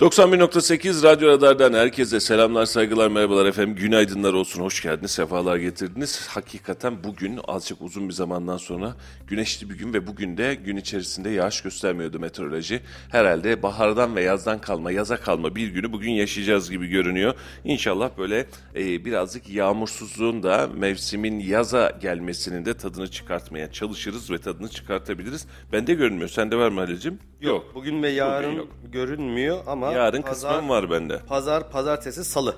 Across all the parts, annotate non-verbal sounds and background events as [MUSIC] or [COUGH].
91.8 Radyo Radar'dan herkese selamlar, saygılar, merhabalar efendim. Günaydınlar olsun, hoş geldiniz, sefalar getirdiniz. Hakikaten bugün azıcık uzun bir zamandan sonra güneşli bir gün ve bugün de gün içerisinde yağış göstermiyordu meteoroloji. Herhalde bahardan ve yazdan kalma, yaza kalma bir günü bugün yaşayacağız gibi görünüyor. İnşallah böyle e, birazcık yağmursuzluğun da mevsimin yaza gelmesinin de tadını çıkartmaya çalışırız ve tadını çıkartabiliriz. Bende görünmüyor. Sende var mı Halil'cim? Yok. Bugün ve yarın yok. görünmüyor ama Yarın pazar, kısmen var bende. Pazar, pazartesi, salı.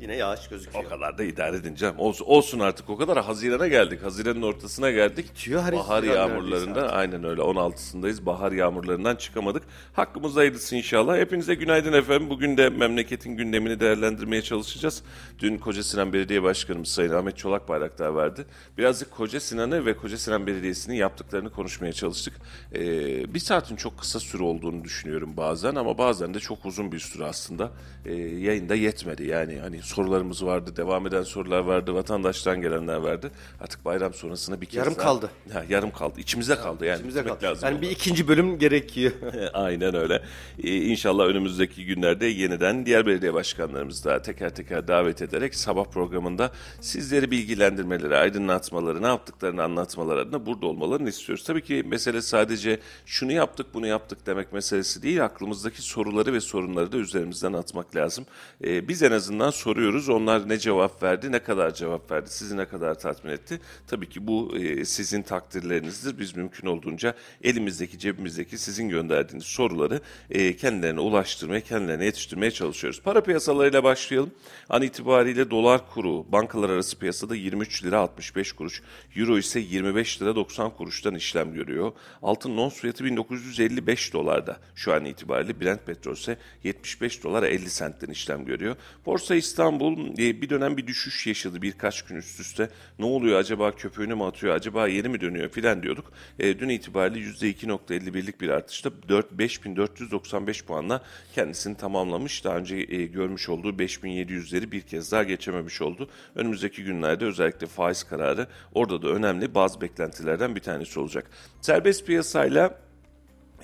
Yine yağış O gözüküyor. kadar da idare edin canım. Olsun, olsun artık o kadar. Hazirana geldik. Haziranın ortasına geldik. Bitiyor Bahar yağmurlarında aynen öyle 16'sındayız. Bahar yağmurlarından çıkamadık. Hakkımız hayırlısı inşallah. Hepinize günaydın efendim. Bugün de memleketin gündemini değerlendirmeye çalışacağız. Dün Koca Sinan Belediye Başkanımız Sayın Ahmet Çolak Bayraktar verdi. Birazcık Koca Sinan'ı ve Koca Sinan Belediyesi'nin yaptıklarını konuşmaya çalıştık. Ee, bir saatin çok kısa süre olduğunu düşünüyorum bazen ama bazen de çok uzun bir süre aslında. Ee, yayında yetmedi. Yani hani sorularımız vardı, devam eden sorular vardı, vatandaştan gelenler vardı. Artık bayram sonrasında bir kez Yarım daha- kaldı. Ha, yarım kaldı. İçimizde kaldı yani. İçimize Bitmek kaldı. lazım Yani bir ikinci bölüm gerekiyor. [LAUGHS] Aynen öyle. Ee, inşallah önümüzdeki günlerde yeniden diğer belediye başkanlarımızı da teker teker davet ederek sabah programında sizleri bilgilendirmeleri, aydınlatmaları, ne yaptıklarını anlatmaları adına burada olmalarını istiyoruz. Tabii ki mesele sadece şunu yaptık, bunu yaptık demek meselesi değil. Aklımızdaki soruları ve sorunları da üzerimizden atmak lazım. Ee, biz en azından soruyoruz. Onlar ne cevap verdi, ne kadar cevap verdi, sizi ne kadar tatmin etti. Tabii ki bu e, sizin takdirlerinizdir. Biz mümkün olduğunca elimizdeki, cebimizdeki sizin gönderdiğiniz soruları e, kendilerine ulaştırmaya, kendilerine yetiştirmeye çalışıyoruz. Para piyasalarıyla başlayalım. An itibariyle dolar kuru bankalar arası piyasada 23 lira 65 kuruş, euro ise 25 lira 90 kuruştan işlem görüyor. Altın ons fiyatı 1955 dolarda şu an itibariyle Brent petrol ise 75 dolar 50 sentten işlem görüyor. Borsa İstanbul e, bir dönem bir düşüş yaşadı birkaç gün üst üste. Ne oluyor acaba köpüğünü mü atıyor acaba yeni mi dönüyor filan diyorduk. E, dün itibariyle %2.51'lik bir artışta 4 5495 puanla kendisini tamamlamış. Daha önce e, görmüş olduğu 5700'leri bir kez daha geçememiş oldu. Önümüzdeki günlerde özellikle faiz kararı orada da önemli bazı beklentilerden bir tanesi olacak. Serbest piyasayla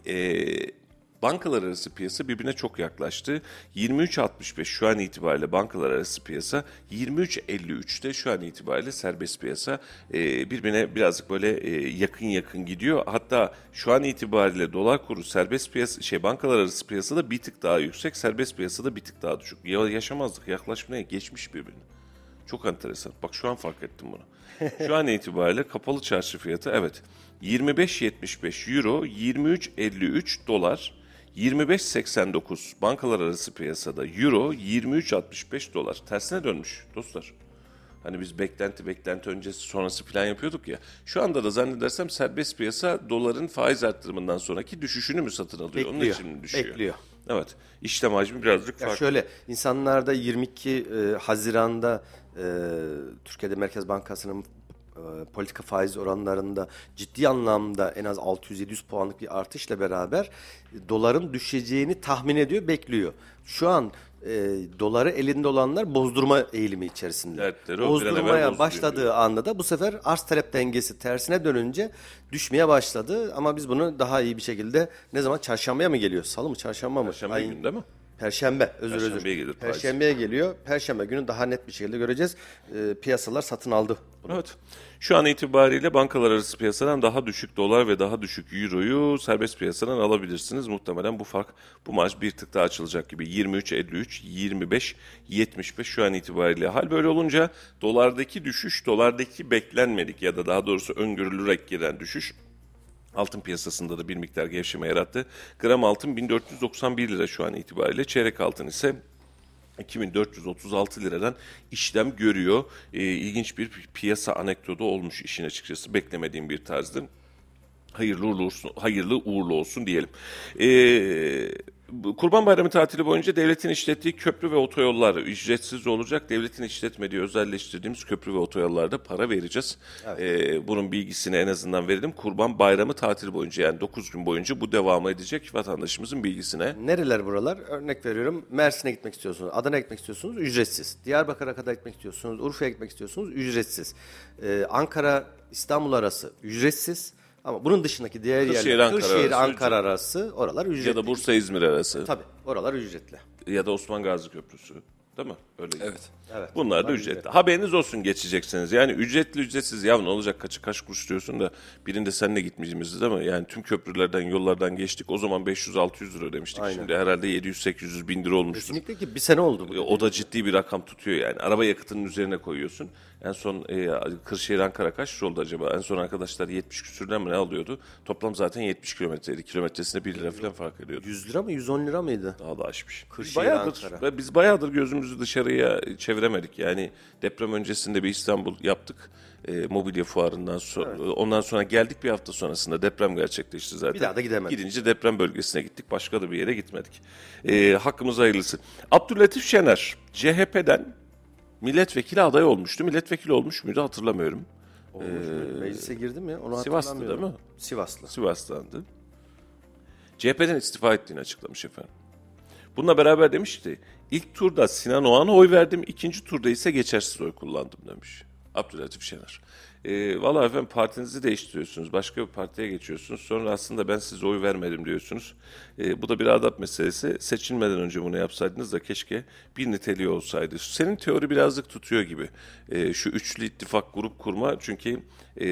e, bankalar arası piyasa birbirine çok yaklaştı. 23.65 şu an itibariyle bankalar arası piyasa, 23.53'te şu an itibariyle serbest piyasa e, birbirine birazcık böyle e, yakın yakın gidiyor. Hatta şu an itibariyle dolar kuru serbest piyasa şey bankalar arası piyasada bir tık daha yüksek, serbest piyasada bir tık daha düşük. Ya, yaşamazdık yaklaşmaya geçmiş birbirini. Çok enteresan. Bak şu an fark ettim bunu. Şu an itibariyle kapalı çarşı fiyatı evet 25.75 euro, 23.53 dolar, 25.89 bankalar arası piyasada euro, 23.65 dolar. Tersine dönmüş dostlar. Hani biz beklenti beklenti öncesi sonrası falan yapıyorduk ya. Şu anda da zannedersem serbest piyasa doların faiz arttırımından sonraki düşüşünü mü satın alıyor? Onun Bekliyor, için mi düşüyor? bekliyor. Evet. İşlem hacmi birazcık Ya farklı. şöyle insanlarda 22 e, Haziran'da e, Türkiye'de Merkez Bankası'nın politika faiz oranlarında ciddi anlamda en az 600-700 puanlık bir artışla beraber e, doların düşeceğini tahmin ediyor, bekliyor. Şu an e, doları elinde olanlar bozdurma eğilimi içerisinde. Evvel Bozdurmaya başladığı anda da bu sefer arz talep dengesi tersine dönünce düşmeye başladı. Ama biz bunu daha iyi bir şekilde ne zaman çarşambaya mı geliyor? Salı mı çarşamba mı? Perşembe Ayın- günü değil mi? Perşembe, özür özür. Perşembeye gelir faiz. Perşembeye geliyor. Perşembe günü daha net bir şekilde göreceğiz. Ee, piyasalar satın aldı. Evet. Şu an itibariyle bankalar arası piyasadan daha düşük dolar ve daha düşük euroyu serbest piyasadan alabilirsiniz. Muhtemelen bu fark bu maç bir tık daha açılacak gibi. 23.53, 25, 75 şu an itibariyle. Hal böyle olunca dolardaki düşüş, dolardaki beklenmedik ya da daha doğrusu öngörülerek gelen düşüş Altın piyasasında da bir miktar gevşeme yarattı. Gram altın 1491 lira şu an itibariyle. Çeyrek altın ise 2436 liradan işlem görüyor. Ee, ilginç bir piyasa anekdotu olmuş işin açıkçası. Beklemediğim bir tarzdı. Hayırlı uğurlu olsun, hayırlı uğurlu olsun diyelim. Ee, Kurban Bayramı tatili boyunca devletin işlettiği köprü ve otoyollar ücretsiz olacak. Devletin işletmediği özelleştirdiğimiz köprü ve otoyollarda para vereceğiz. Ee, bunun bilgisini en azından verelim. Kurban Bayramı tatili boyunca yani 9 gün boyunca bu devam edecek vatandaşımızın bilgisine. Nereler buralar? Örnek veriyorum. Mersin'e gitmek istiyorsunuz, Adana'ya gitmek istiyorsunuz, ücretsiz. Diyarbakır'a kadar gitmek istiyorsunuz, Urfa'ya gitmek istiyorsunuz, ücretsiz. Ee, Ankara, İstanbul arası ücretsiz. Ama bunun dışındaki diğer Kırşehir, yerler, Ankara Kırşehir, arası Ankara arası oralar ücretli. Ya da Bursa İzmir arası Tabii, oralar ücretli. ya da Osman Gazi Köprüsü. Değil mi? Öyle Evet. Evet. Bunlar da ücretli. Haberiniz olsun geçeceksiniz. Yani ücretli ücretsiz ya ne olacak kaçı kaç kuruş diyorsun da birinde seninle gitmeyeceğimiz değil mi? Yani tüm köprülerden yollardan geçtik. O zaman 500-600 lira ödemiştik. Şimdi herhalde 700-800 bin lira olmuştur. Kesinlikle ki bir sene oldu bu. E, O da ciddi bir rakam tutuyor yani. Araba yakıtının üzerine koyuyorsun. En son e, Kırşehir Ankara kaç oldu acaba? En son arkadaşlar 70 küsürden mi ne alıyordu? Toplam zaten 70 kilometreydi. Kilometresine 1 lira falan fark ediyordu. 100 lira mı 110 lira mıydı? Daha da aşmış. Kırşehir, bayağıdır, Ankara. biz bayağıdır gözümüzü dışarıya çeviremedik. Yani deprem öncesinde bir İstanbul yaptık. E, mobilya fuarından sonra. Ondan sonra geldik bir hafta sonrasında deprem gerçekleşti zaten. Bir daha da gidemedik. Gidince deprem bölgesine gittik. Başka da bir yere gitmedik. E, hakkımız hayırlısı. Abdülatif Şener CHP'den milletvekili aday olmuştu. Milletvekili olmuş muydu hatırlamıyorum. Olmuş mu? Meclise girdi mi? Onu Ee, Sivas'tı hatırlamıyorum. değil mi? Sivaslı. Sivas'tandı. CHP'den istifa ettiğini açıklamış efendim. Bununla beraber demiş ki ilk turda Sinan Oğan'a oy verdim, ikinci turda ise geçersiz oy kullandım demiş. Abdülatif Şener. Ee, Valla efendim partinizi değiştiriyorsunuz, başka bir partiye geçiyorsunuz. Sonra aslında ben size oy vermedim diyorsunuz. Ee, bu da bir adap meselesi. Seçilmeden önce bunu yapsaydınız da keşke bir niteliği olsaydı. Senin teori birazcık tutuyor gibi. Ee, şu üçlü ittifak grup kurma çünkü e,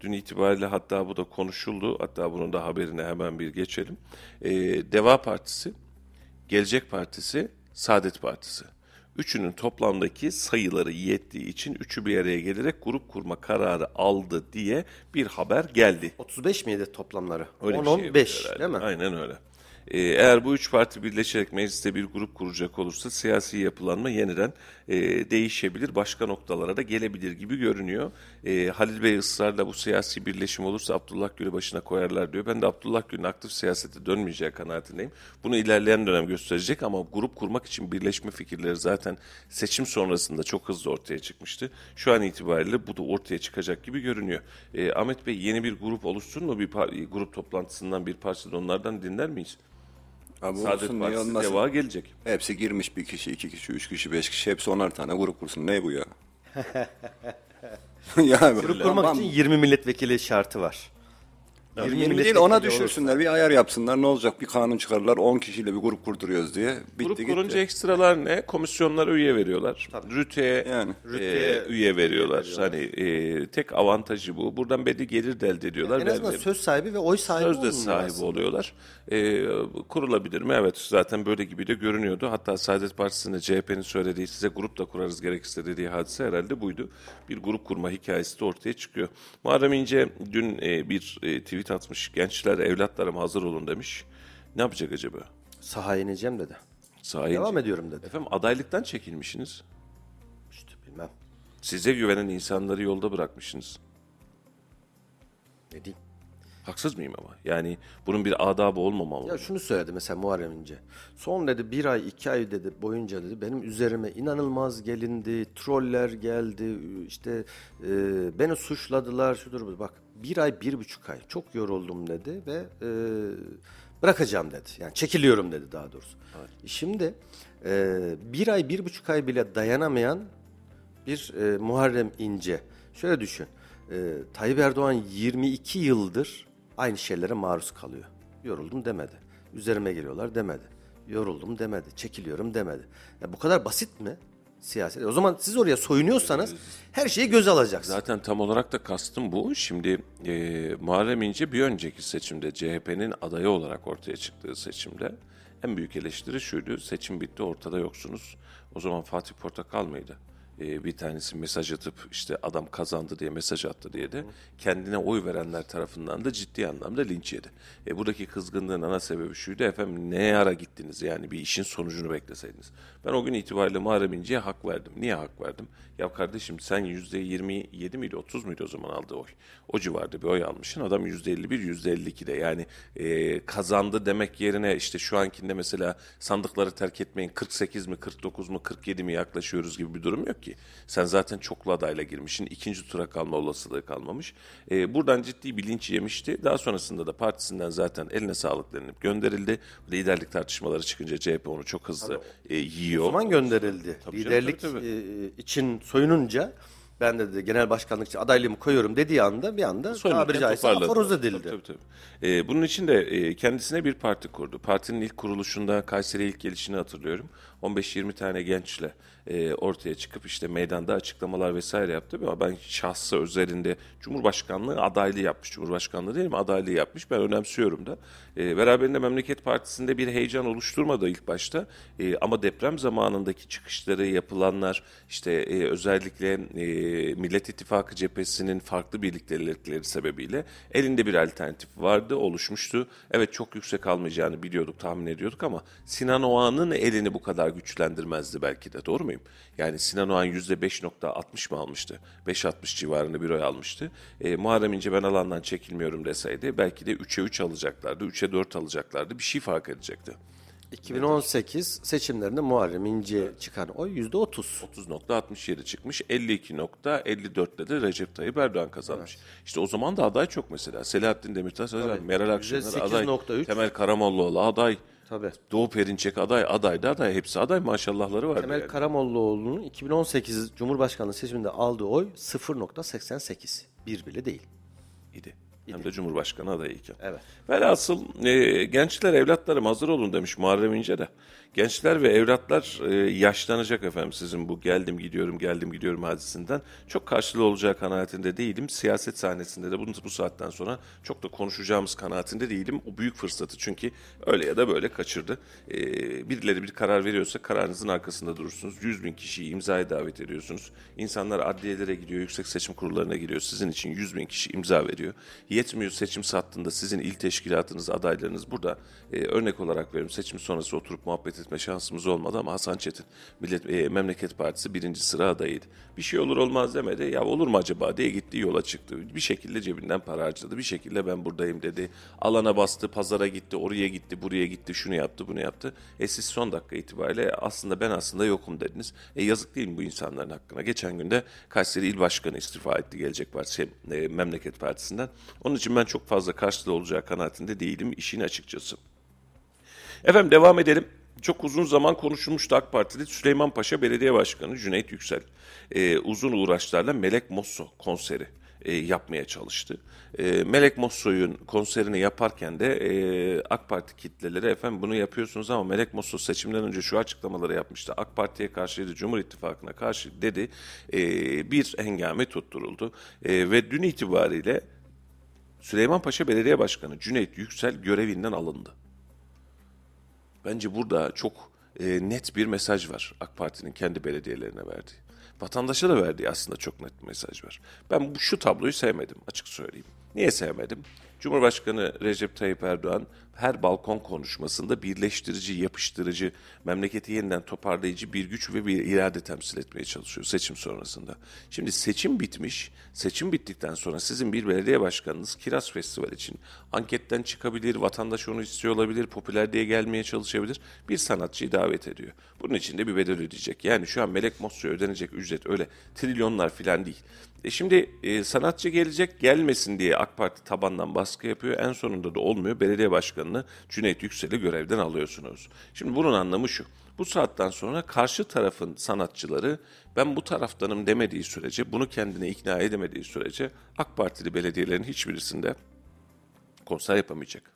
dün itibariyle hatta bu da konuşuldu. Hatta bunun da haberine hemen bir geçelim. Ee, Deva Partisi, Gelecek Partisi, Saadet Partisi. Üçünün toplamdaki sayıları yettiği için üçü bir araya gelerek grup kurma kararı aldı diye bir haber geldi. 35 miydi toplamları? Öyle 10 bir şey 15 herhalde. değil mi? Aynen öyle. Ee, eğer bu üç parti birleşerek mecliste bir grup kuracak olursa siyasi yapılanma yeniden e, değişebilir, başka noktalara da gelebilir gibi görünüyor. E, Halil Bey ısrarla bu siyasi birleşim olursa Abdullah Gül'ü başına koyarlar diyor. Ben de Abdullah Gül'ün aktif siyasete dönmeyeceği kanaatindeyim. Bunu ilerleyen dönem gösterecek ama grup kurmak için birleşme fikirleri zaten seçim sonrasında çok hızlı ortaya çıkmıştı. Şu an itibariyle bu da ortaya çıkacak gibi görünüyor. E, Ahmet Bey yeni bir grup oluşsun mu? Bir par- grup toplantısından bir parça da onlardan dinler miyiz? Abi Saadet olsun, niye Partisi olmasın? deva gelecek. Hepsi girmiş bir kişi, iki kişi, üç kişi, beş kişi. Hepsi onar tane grup kursun. Ne bu ya? [LAUGHS] [LAUGHS] ya Grup kurmak için 20 milletvekili şartı var. 20 değil milletvekili ona olursa- düşürsünler. Bir ayar yapsınlar. Ne olacak? Bir kanun çıkarırlar. 10 kişiyle bir grup kurduruyoruz diye. Bitti Grup gitti. kurunca ekstralar ne? Komisyonlara üye veriyorlar. Rüteye Yani. e, Rüteye üye veriyorlar. Hani e, tek avantajı bu. Buradan belli gelir de elde ediyorlar. En Ve- azından söz sahibi ve oy sahibi Sözde olmuyor sahibi aslında. oluyorlar. Ee, kurulabilir mi? Evet zaten böyle gibi de görünüyordu. Hatta Saadet Partisi'nde CHP'nin söylediği size grup da kurarız gerekirse dediği hadise herhalde buydu. Bir grup kurma hikayesi de ortaya çıkıyor. Muharrem İnce dün e, bir e, tweet atmış. Gençler evlatlarım hazır olun demiş. Ne yapacak acaba? Sahaya ineceğim dedi. Sahi Devam ediyorum dedi. Efendim adaylıktan çekilmişsiniz. İşte bilmem. Size güvenen insanları yolda bırakmışsınız. Ne diyeyim. Haksız mıyım ama? Yani bunun bir adabı olmamalı. Ya şunu söyledi mesela Muharrem İnce. Son dedi bir ay iki ay dedi boyunca dedi benim üzerime inanılmaz gelindi. Troller geldi işte e, beni suçladılar şudur bu. Bak bir ay bir buçuk ay çok yoruldum dedi ve e, bırakacağım dedi. Yani çekiliyorum dedi daha doğrusu. Şimdi e, bir ay bir buçuk ay bile dayanamayan bir e, Muharrem İnce. Şöyle düşün. E, Tayyip Erdoğan 22 yıldır aynı şeylere maruz kalıyor. Yoruldum demedi. Üzerime geliyorlar demedi. Yoruldum demedi. Çekiliyorum demedi. Ya bu kadar basit mi? Siyaset. O zaman siz oraya soyunuyorsanız her şeyi göze alacaksınız. Zaten tam olarak da kastım bu. Şimdi e, Muharrem İnce bir önceki seçimde CHP'nin adayı olarak ortaya çıktığı seçimde en büyük eleştiri şuydu. Seçim bitti ortada yoksunuz. O zaman Fatih Portakal mıydı? e, bir tanesi mesaj atıp işte adam kazandı diye mesaj attı diye de kendine oy verenler tarafından da ciddi anlamda linç yedi. E, buradaki kızgınlığın ana sebebi şuydu efendim ne ara gittiniz yani bir işin sonucunu bekleseydiniz. Ben o gün itibariyle Muharrem İnce'ye hak verdim. Niye hak verdim? Ya kardeşim sen %27 miydi 30 muydu o zaman aldığı oy? O civarda bir oy almışsın. Adam %51 %52'de yani e, kazandı demek yerine işte şu ankinde mesela sandıkları terk etmeyin 48 mi 49 mu 47 mi yaklaşıyoruz gibi bir durum yok ki. Sen zaten çoklu adayla girmişsin. ikinci tura kalma olasılığı kalmamış. E, buradan ciddi bir linç yemişti. Daha sonrasında da partisinden zaten eline sağlık denilip gönderildi. Liderlik tartışmaları çıkınca CHP onu çok hızlı e, yiyor. O zaman gönderildi. Tabii canım, Liderlik tabii, tabii. e, için soyununca ben de, de genel başkanlık için adaylığımı koyuyorum dediği anda bir anda Soyunurken tabiri caizse aforoz edildi. Tabii, tabii, tabii. Ee, bunun için de e, kendisine bir parti kurdu. Partinin ilk kuruluşunda Kayseri'ye ilk gelişini hatırlıyorum. 15-20 tane gençle e, ortaya çıkıp işte meydanda açıklamalar vesaire yaptı. Ama ben şahsı özelinde Cumhurbaşkanlığı adaylığı yapmış. Cumhurbaşkanlığı değil mi adaylığı yapmış. Ben önemsiyorum da. E, beraberinde Memleket Partisi'nde bir heyecan oluşturmadı ilk başta. E, ama deprem zamanındaki çıkışları yapılanlar işte e, özellikle e, Millet İttifakı cephesinin farklı birliktelikleri sebebiyle elinde bir alternatif vardı, oluşmuştu. Evet çok yüksek almayacağını biliyorduk, tahmin ediyorduk ama Sinan Oğan'ın elini bu kadar güçlendirmezdi belki de. Doğru muyum? Yani Sinan Oğan %5.60 mı almıştı? 5.60 civarında bir oy almıştı. E, Muharrem İnce ben alandan çekilmiyorum deseydi belki de 3'e 3 alacaklardı, 3'e 4 alacaklardı. Bir şey fark edecekti. 2018 seçimlerinde Muharrem İnce çıkan oy yüzde otuz. 30.67 çıkmış. 52.54'le de Recep Tayyip Erdoğan kazanmış. İşte o zaman da aday çok mesela. Selahattin Demirtaş aday, Meral Akşener aday, %8.3. Temel Karamollaoğlu aday, Tabii. Doğu Perinçek aday, aday da aday. Hepsi aday maşallahları var. Temel yani. Karamollaoğlu'nun 2018 Cumhurbaşkanlığı seçiminde aldığı oy 0.88. Bir bile değil. Hem de Cumhurbaşkanı adayıyken. Evet. Velhasıl e, gençler evlatlarım hazır olun demiş Muharrem İnce de. Gençler ve evlatlar e, yaşlanacak efendim sizin bu geldim gidiyorum geldim gidiyorum hadisinden. Çok karşılığı olacağı kanaatinde değilim. Siyaset sahnesinde de bunu bu saatten sonra çok da konuşacağımız kanaatinde değilim. O büyük fırsatı çünkü öyle ya da böyle kaçırdı. E, birileri bir karar veriyorsa kararınızın arkasında durursunuz. 100 bin kişiyi imzaya davet ediyorsunuz. İnsanlar adliyelere gidiyor, yüksek seçim kurullarına giriyor. Sizin için 100 bin kişi imza veriyor. Yetmiyor seçim sattığında sizin il teşkilatınız, adaylarınız burada. E, örnek olarak veriyorum seçim sonrası oturup muhabbet etme şansımız olmadı ama Hasan Çetin Millet, e, Memleket Partisi birinci sıra adayıydı. Bir şey olur olmaz demedi. Ya olur mu acaba diye gitti yola çıktı. Bir şekilde cebinden para harcadı. Bir şekilde ben buradayım dedi. Alana bastı, pazara gitti, oraya gitti, buraya gitti, şunu yaptı, bunu yaptı. E siz son dakika itibariyle aslında ben aslında yokum dediniz. E yazık değil mi bu insanların hakkına? Geçen günde Kayseri İl Başkanı istifa etti Gelecek Partisi, e, Memleket Partisi'nden. Onun için ben çok fazla karşılığı olacağı kanaatinde değilim işin açıkçası. Efendim devam edelim. Çok uzun zaman konuşulmuştu AK Parti'de Süleyman Paşa Belediye Başkanı Cüneyt Yüksel. Ee, uzun uğraşlarla Melek Mosso konseri e, yapmaya çalıştı. E, Melek Mosso'yun konserini yaparken de e, AK Parti kitleleri efendim bunu yapıyorsunuz ama Melek Mosso seçimden önce şu açıklamaları yapmıştı. AK Parti'ye karşıydı, Cumhur İttifakı'na karşı dedi. E, bir hengame tutturuldu. E, ve dün itibariyle Süleyman Paşa Belediye Başkanı Cüneyt Yüksel görevinden alındı. Bence burada çok e, net bir mesaj var AK Parti'nin kendi belediyelerine verdiği. Vatandaşa da verdiği aslında çok net bir mesaj var. Ben bu, şu tabloyu sevmedim açık söyleyeyim. Niye sevmedim? Cumhurbaşkanı Recep Tayyip Erdoğan her balkon konuşmasında birleştirici, yapıştırıcı, memleketi yeniden toparlayıcı bir güç ve bir irade temsil etmeye çalışıyor seçim sonrasında. Şimdi seçim bitmiş, seçim bittikten sonra sizin bir belediye başkanınız Kiraz Festival için anketten çıkabilir, vatandaş onu istiyor olabilir, popüler diye gelmeye çalışabilir, bir sanatçıyı davet ediyor. Bunun için de bir bedel ödeyecek. Yani şu an Melek Mosso'ya ödenecek ücret öyle trilyonlar filan değil. E şimdi e, sanatçı gelecek gelmesin diye AK Parti tabandan baskı yapıyor. En sonunda da olmuyor. Belediye başkanını Cüneyt Yüksel'i görevden alıyorsunuz. Şimdi bunun anlamı şu. Bu saatten sonra karşı tarafın sanatçıları ben bu taraftanım demediği sürece, bunu kendine ikna edemediği sürece AK Partili belediyelerin hiçbirisinde konser yapamayacak.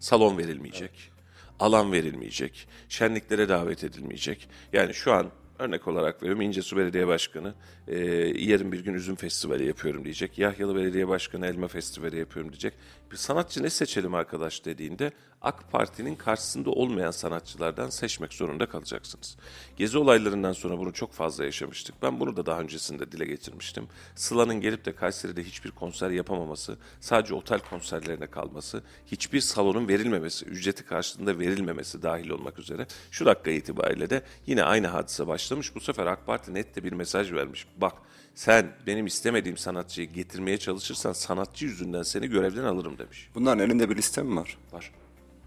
Salon verilmeyecek. Alan verilmeyecek. Şenliklere davet edilmeyecek. Yani şu an Örnek olarak veriyorum İncesu Belediye Başkanı e, yarın bir gün üzüm festivali yapıyorum diyecek. Yahyalı Belediye Başkanı elma festivali yapıyorum diyecek. Bir sanatçı ne seçelim arkadaş dediğinde AK Parti'nin karşısında olmayan sanatçılardan seçmek zorunda kalacaksınız. Gezi olaylarından sonra bunu çok fazla yaşamıştık. Ben bunu da daha öncesinde dile getirmiştim. Sıla'nın gelip de Kayseri'de hiçbir konser yapamaması, sadece otel konserlerine kalması, hiçbir salonun verilmemesi, ücreti karşılığında verilmemesi dahil olmak üzere şu dakika itibariyle de yine aynı hadise başlamış. Bu sefer AK Parti net de bir mesaj vermiş. Bak sen benim istemediğim sanatçıyı getirmeye çalışırsan sanatçı yüzünden seni görevden alırım demiş. Bunların elinde bir liste mi var? Var.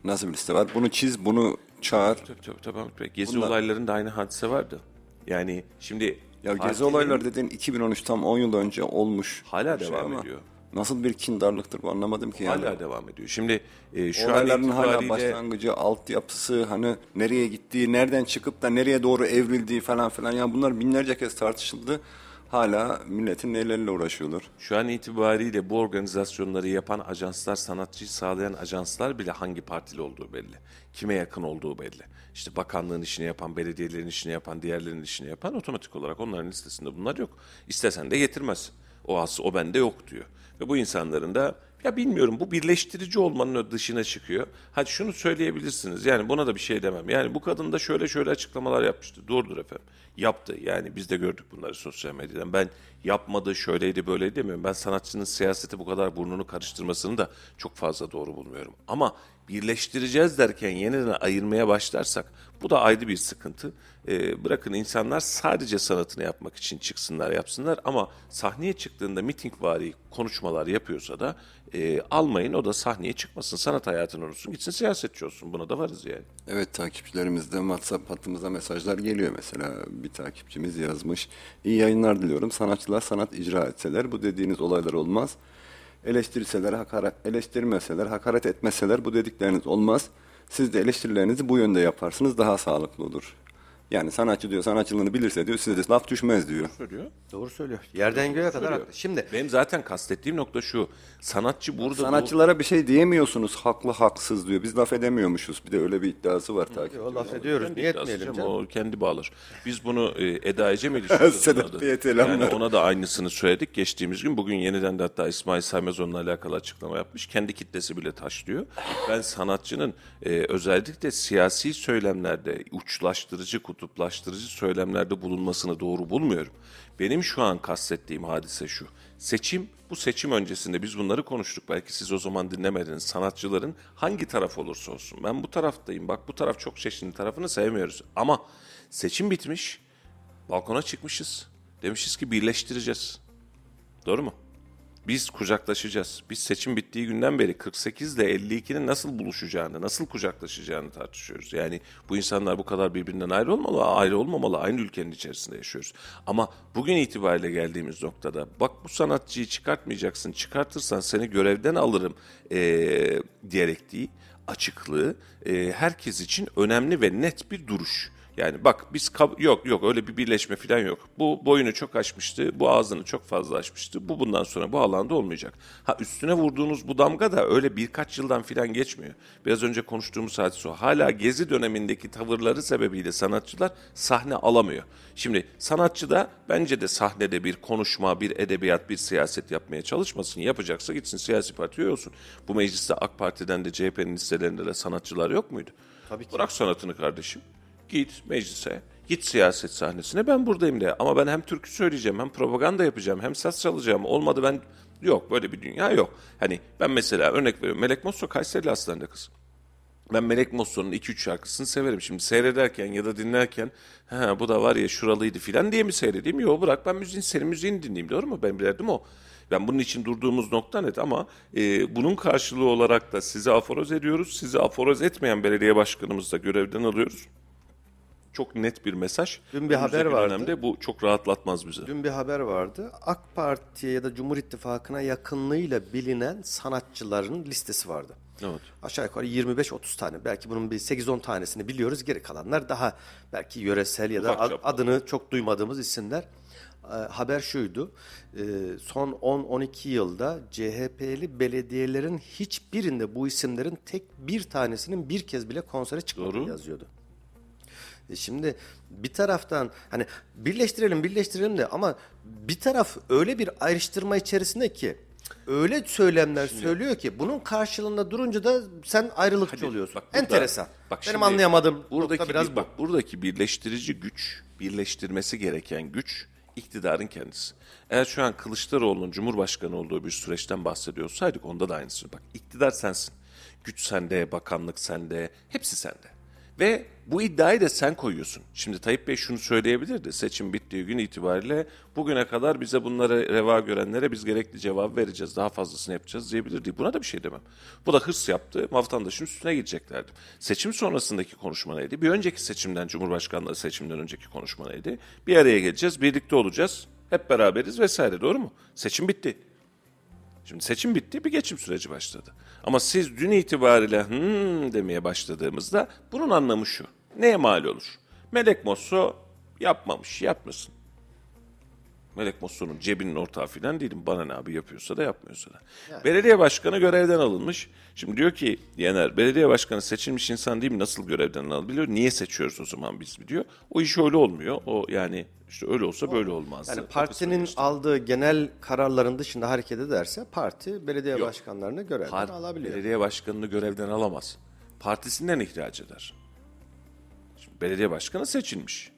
Nasıl bir liste var? Bunu çiz, bunu çağır. Tabii tabii tabii. Bey. Gezi Bunlar- olaylarında aynı hadise vardı. Yani şimdi Ya gezi partilerin olaylar dediğin 2013 tam 10 yıl önce olmuş. Hala şey devam ama ediyor. Nasıl bir kindarlıktır bu anlamadım ki yani. hala devam ediyor. Şimdi e, şu an Olayların hala başlangıcı, altyapısı, hani nereye gittiği, nereden çıkıp da nereye doğru evrildiği falan filan. Yani bunlar binlerce kez tartışıldı. Hala milletin nelerle uğraşıyorlar. Şu an itibariyle bu organizasyonları yapan ajanslar, sanatçıyı sağlayan ajanslar bile hangi partili olduğu belli. Kime yakın olduğu belli. İşte bakanlığın işini yapan, belediyelerin işini yapan, diğerlerinin işini yapan otomatik olarak onların listesinde bunlar yok. İstesen de getirmez. O as, o bende yok diyor. Ve bu insanların da ya bilmiyorum bu birleştirici olmanın dışına çıkıyor. Hadi şunu söyleyebilirsiniz yani buna da bir şey demem. Yani bu kadın da şöyle şöyle açıklamalar yapmıştı. Doğrudur efendim. Yaptı yani biz de gördük bunları sosyal medyadan. Ben yapmadı şöyleydi böyleydi demiyorum. Ben sanatçının siyasete bu kadar burnunu karıştırmasını da çok fazla doğru bulmuyorum. Ama birleştireceğiz derken yeniden ayırmaya başlarsak bu da ayrı bir sıkıntı. Ee, bırakın insanlar sadece sanatını yapmak için çıksınlar yapsınlar ama sahneye çıktığında mitingvari konuşmalar yapıyorsa da e, almayın o da sahneye çıkmasın sanat hayatını unutsun gitsin siyasetçi olsun buna da varız yani. Evet takipçilerimizden WhatsApp hattımıza mesajlar geliyor mesela. Bir takipçimiz yazmış. İyi yayınlar diliyorum. Sanatçılar sanat icra etseler bu dediğiniz olaylar olmaz. Eleştirseler, hakaret, eleştirmeseler, hakaret etmeseler bu dedikleriniz olmaz. Siz de eleştirilerinizi bu yönde yaparsınız daha sağlıklı olur. Yani sanatçı diyor sanatçılığını bilirse diyor size de laf düşmez diyor. Söylüyor. Doğru söylüyor. Yerden göğe kadar haklı. Şimdi Benim zaten kastettiğim nokta şu. Sanatçı burada Sanatçılara bir şey diyemiyorsunuz haklı haksız diyor. Biz laf edemiyormuşuz. Bir de öyle bir iddiası var takip. o laf ediyoruz. Niye etmeyelim canım, canım? O kendi bağlar. Biz bunu e, Eda Ece [LAUGHS] şu Sedat. Yani ona da aynısını söyledik geçtiğimiz gün. Bugün yeniden de hatta İsmail Saymaz onunla alakalı açıklama yapmış. Kendi kitlesi bile taşlıyor. Ben sanatçının e, özellikle siyasi söylemlerde uçlaştırıcı, kutuplaştırıcı söylemlerde bulunmasını doğru bulmuyorum. Benim şu an kastettiğim hadise şu. Seçim, bu seçim öncesinde biz bunları konuştuk. Belki siz o zaman dinlemediniz. Sanatçıların hangi taraf olursa olsun. Ben bu taraftayım. Bak bu taraf çok çeşitli tarafını sevmiyoruz. Ama seçim bitmiş. Balkona çıkmışız. Demişiz ki birleştireceğiz. Doğru mu? Biz kucaklaşacağız. Biz seçim bittiği günden beri 48 ile 52'nin nasıl buluşacağını, nasıl kucaklaşacağını tartışıyoruz. Yani bu insanlar bu kadar birbirinden ayrı olmalı, ayrı olmamalı. Aynı ülkenin içerisinde yaşıyoruz. Ama bugün itibariyle geldiğimiz noktada bak bu sanatçıyı çıkartmayacaksın, çıkartırsan seni görevden alırım eee diyerek değil, açıklığı eee, herkes için önemli ve net bir duruş. Yani bak biz yok yok öyle bir birleşme falan yok. Bu boyunu çok aşmıştı, bu ağzını çok fazla aşmıştı. Bu bundan sonra bu alanda olmayacak. Ha üstüne vurduğunuz bu damga da öyle birkaç yıldan falan geçmiyor. Biraz önce konuştuğumuz hadise o. Hala gezi dönemindeki tavırları sebebiyle sanatçılar sahne alamıyor. Şimdi sanatçı da bence de sahnede bir konuşma, bir edebiyat, bir siyaset yapmaya çalışmasın. Yapacaksa gitsin siyasi partiye olsun. Bu mecliste AK Parti'den de CHP'nin listelerinde de sanatçılar yok muydu? Tabii ki. Bırak sanatını kardeşim. Git meclise, git siyaset sahnesine ben buradayım de. Ama ben hem türkü söyleyeceğim, hem propaganda yapacağım, hem saz çalacağım. Olmadı ben yok böyle bir dünya yok. Hani ben mesela örnek veriyorum. Melek Mosso Kayserili aslanında kız. Ben Melek Mosso'nun 2-3 şarkısını severim. Şimdi seyrederken ya da dinlerken ha bu da var ya şuralıydı filan diye mi seyredeyim? Yok bırak ben müziğin senin müziğini dinleyeyim doğru mu? Ben bilirdim o. Ben bunun için durduğumuz nokta net ama e, bunun karşılığı olarak da sizi aforoz ediyoruz. Sizi aforoz etmeyen belediye başkanımızı da görevden alıyoruz. Çok net bir mesaj. Dün bir haber vardı. dönemde bu çok rahatlatmaz bizi. Dün bir haber vardı. AK Parti'ye ya da Cumhur İttifakı'na yakınlığıyla bilinen sanatçıların listesi vardı. Evet. Aşağı yukarı 25-30 tane. Belki bunun bir 8-10 tanesini biliyoruz. Geri kalanlar daha belki yöresel ya da Ufak adını çok duymadığımız isimler. Ee, haber şuydu. Ee, son 10-12 yılda CHP'li belediyelerin hiçbirinde bu isimlerin tek bir tanesinin bir kez bile konsere çıkmadığı Doğru. yazıyordu. E şimdi bir taraftan hani birleştirelim birleştirelim de ama bir taraf öyle bir ayrıştırma içerisinde ki öyle söylemler söylüyor ki bunun karşılığında durunca da sen ayrılıkçı Hadi, oluyorsun. bak burada- Enteresan. bak Benim şimdi anlayamadığım buradaki biraz bir- bu. bak buradaki birleştirici güç, birleştirmesi gereken güç iktidarın kendisi. Eğer şu an Kılıçdaroğlu'nun Cumhurbaşkanı olduğu bir süreçten bahsediyor olsaydık onda da aynısı. Bak iktidar sensin. Güç sende, bakanlık sende, hepsi sende. Ve bu iddiayı da sen koyuyorsun. Şimdi Tayyip Bey şunu söyleyebilirdi. Seçim bittiği gün itibariyle bugüne kadar bize bunları reva görenlere biz gerekli cevap vereceğiz. Daha fazlasını yapacağız diyebilirdi. Buna da bir şey demem. Bu da hırs yaptı. Vatandaşın üstüne gideceklerdi. Seçim sonrasındaki konuşma neydi? Bir önceki seçimden, Cumhurbaşkanlığı seçimden önceki konuşma neydi? Bir araya geleceğiz, birlikte olacağız. Hep beraberiz vesaire. Doğru mu? Seçim bitti. Şimdi seçim bitti, bir geçim süreci başladı. Ama siz dün itibariyle hmm demeye başladığımızda bunun anlamı şu. Neye mal olur? Melek Mosso yapmamış, yapmasın. Melek Mosso'nun cebinin ortağı filan değilim. Bana ne abi yapıyorsa da yapmıyorsa da. Belediye başkanı görevden alınmış. Şimdi diyor ki Yener, belediye başkanı seçilmiş insan değil mi? Nasıl görevden alabiliyor? Niye seçiyoruz o zaman biz diyor. O iş öyle olmuyor. O yani işte öyle olsa böyle olmazdı. Yani partinin geçti. aldığı genel kararların dışında hareket ederse parti belediye Yok. başkanlarını görevden Part- alabiliyor. Belediye başkanını görevden alamaz. Partisinden ihraç eder. Şimdi belediye başkanı seçilmiş.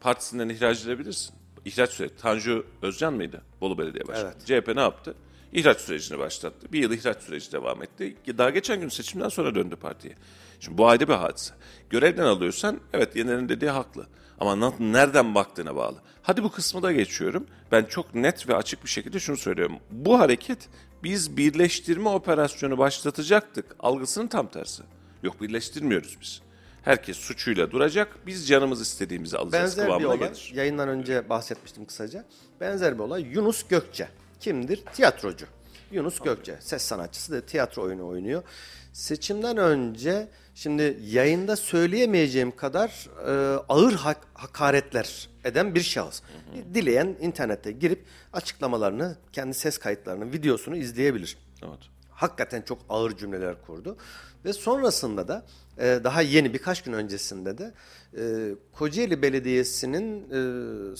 Partisinden ihraç edebilirsin. İhraç süreci. Tanju Özcan mıydı? Bolu Belediye Başkanı. CHP ne yaptı? İhraç sürecini başlattı. Bir yıl ihraç süreci devam etti. Daha geçen gün seçimden sonra döndü partiye. Şimdi bu ayrı bir hadise. Görevden alıyorsan evet Yener'in dediği haklı. Ama nereden baktığına bağlı. Hadi bu kısmı da geçiyorum. Ben çok net ve açık bir şekilde şunu söylüyorum. Bu hareket biz birleştirme operasyonu başlatacaktık. Algısının tam tersi. Yok birleştirmiyoruz biz. Herkes suçuyla duracak. Biz canımız istediğimizi alacağız Benzer bir olay, gelir. yayından önce bahsetmiştim kısaca. Benzer bir olay Yunus Gökçe. Kimdir? Tiyatrocu. Yunus Gökçe. Ses sanatçısı da tiyatro oyunu oynuyor. Seçimden önce şimdi yayında söyleyemeyeceğim kadar e, ağır hak- hakaretler eden bir şahıs. Dileyen internette girip açıklamalarını, kendi ses kayıtlarının videosunu izleyebilir Evet. hakikaten çok ağır cümleler kurdu. Ve sonrasında da e, daha yeni birkaç gün öncesinde de e, Kocaeli Belediyesi'nin e,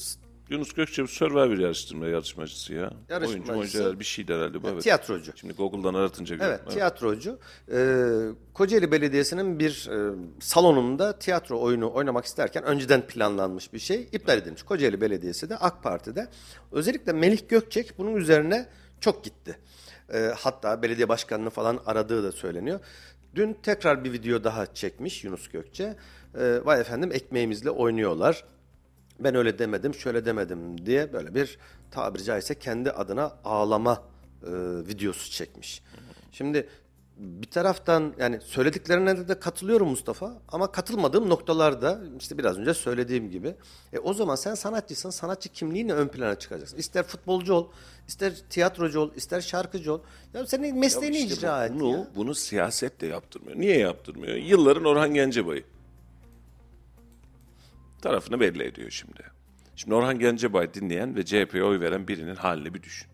Yunus Gökçe bir Survivor yarıştırma yarışmacısı ya. Yarışmacısı. Oyuncu, oyuncu bir şeydi herhalde bu. Evet. tiyatrocu. Şimdi Google'dan aratınca Evet, görüyorum. tiyatrocu. E, Kocaeli Belediyesi'nin bir e, salonunda tiyatro oyunu oynamak isterken önceden planlanmış bir şey iptal edilmiş. Kocaeli Belediyesi de AK Parti'de. Özellikle Melih Gökçek bunun üzerine çok gitti. E, hatta belediye başkanını falan aradığı da söyleniyor. Dün tekrar bir video daha çekmiş Yunus Gökçe. E, vay efendim ekmeğimizle oynuyorlar. Ben öyle demedim, şöyle demedim diye böyle bir tabiri caizse kendi adına ağlama e, videosu çekmiş. Şimdi bir taraftan yani söylediklerine de, de katılıyorum Mustafa ama katılmadığım noktalarda işte biraz önce söylediğim gibi. E, o zaman sen sanatçısın, sanatçı kimliğinle ön plana çıkacaksın. İster futbolcu ol, ister tiyatrocu ol, ister şarkıcı ol. Ya senin mesleğini İşte icra bak, et bunu, ya. bunu siyaset de yaptırmıyor. Niye yaptırmıyor? Yılların Orhan Gencebay'ı. Tarafını belli ediyor şimdi. Şimdi Orhan Gencebay dinleyen ve CHP'ye oy veren birinin halini bir düşün.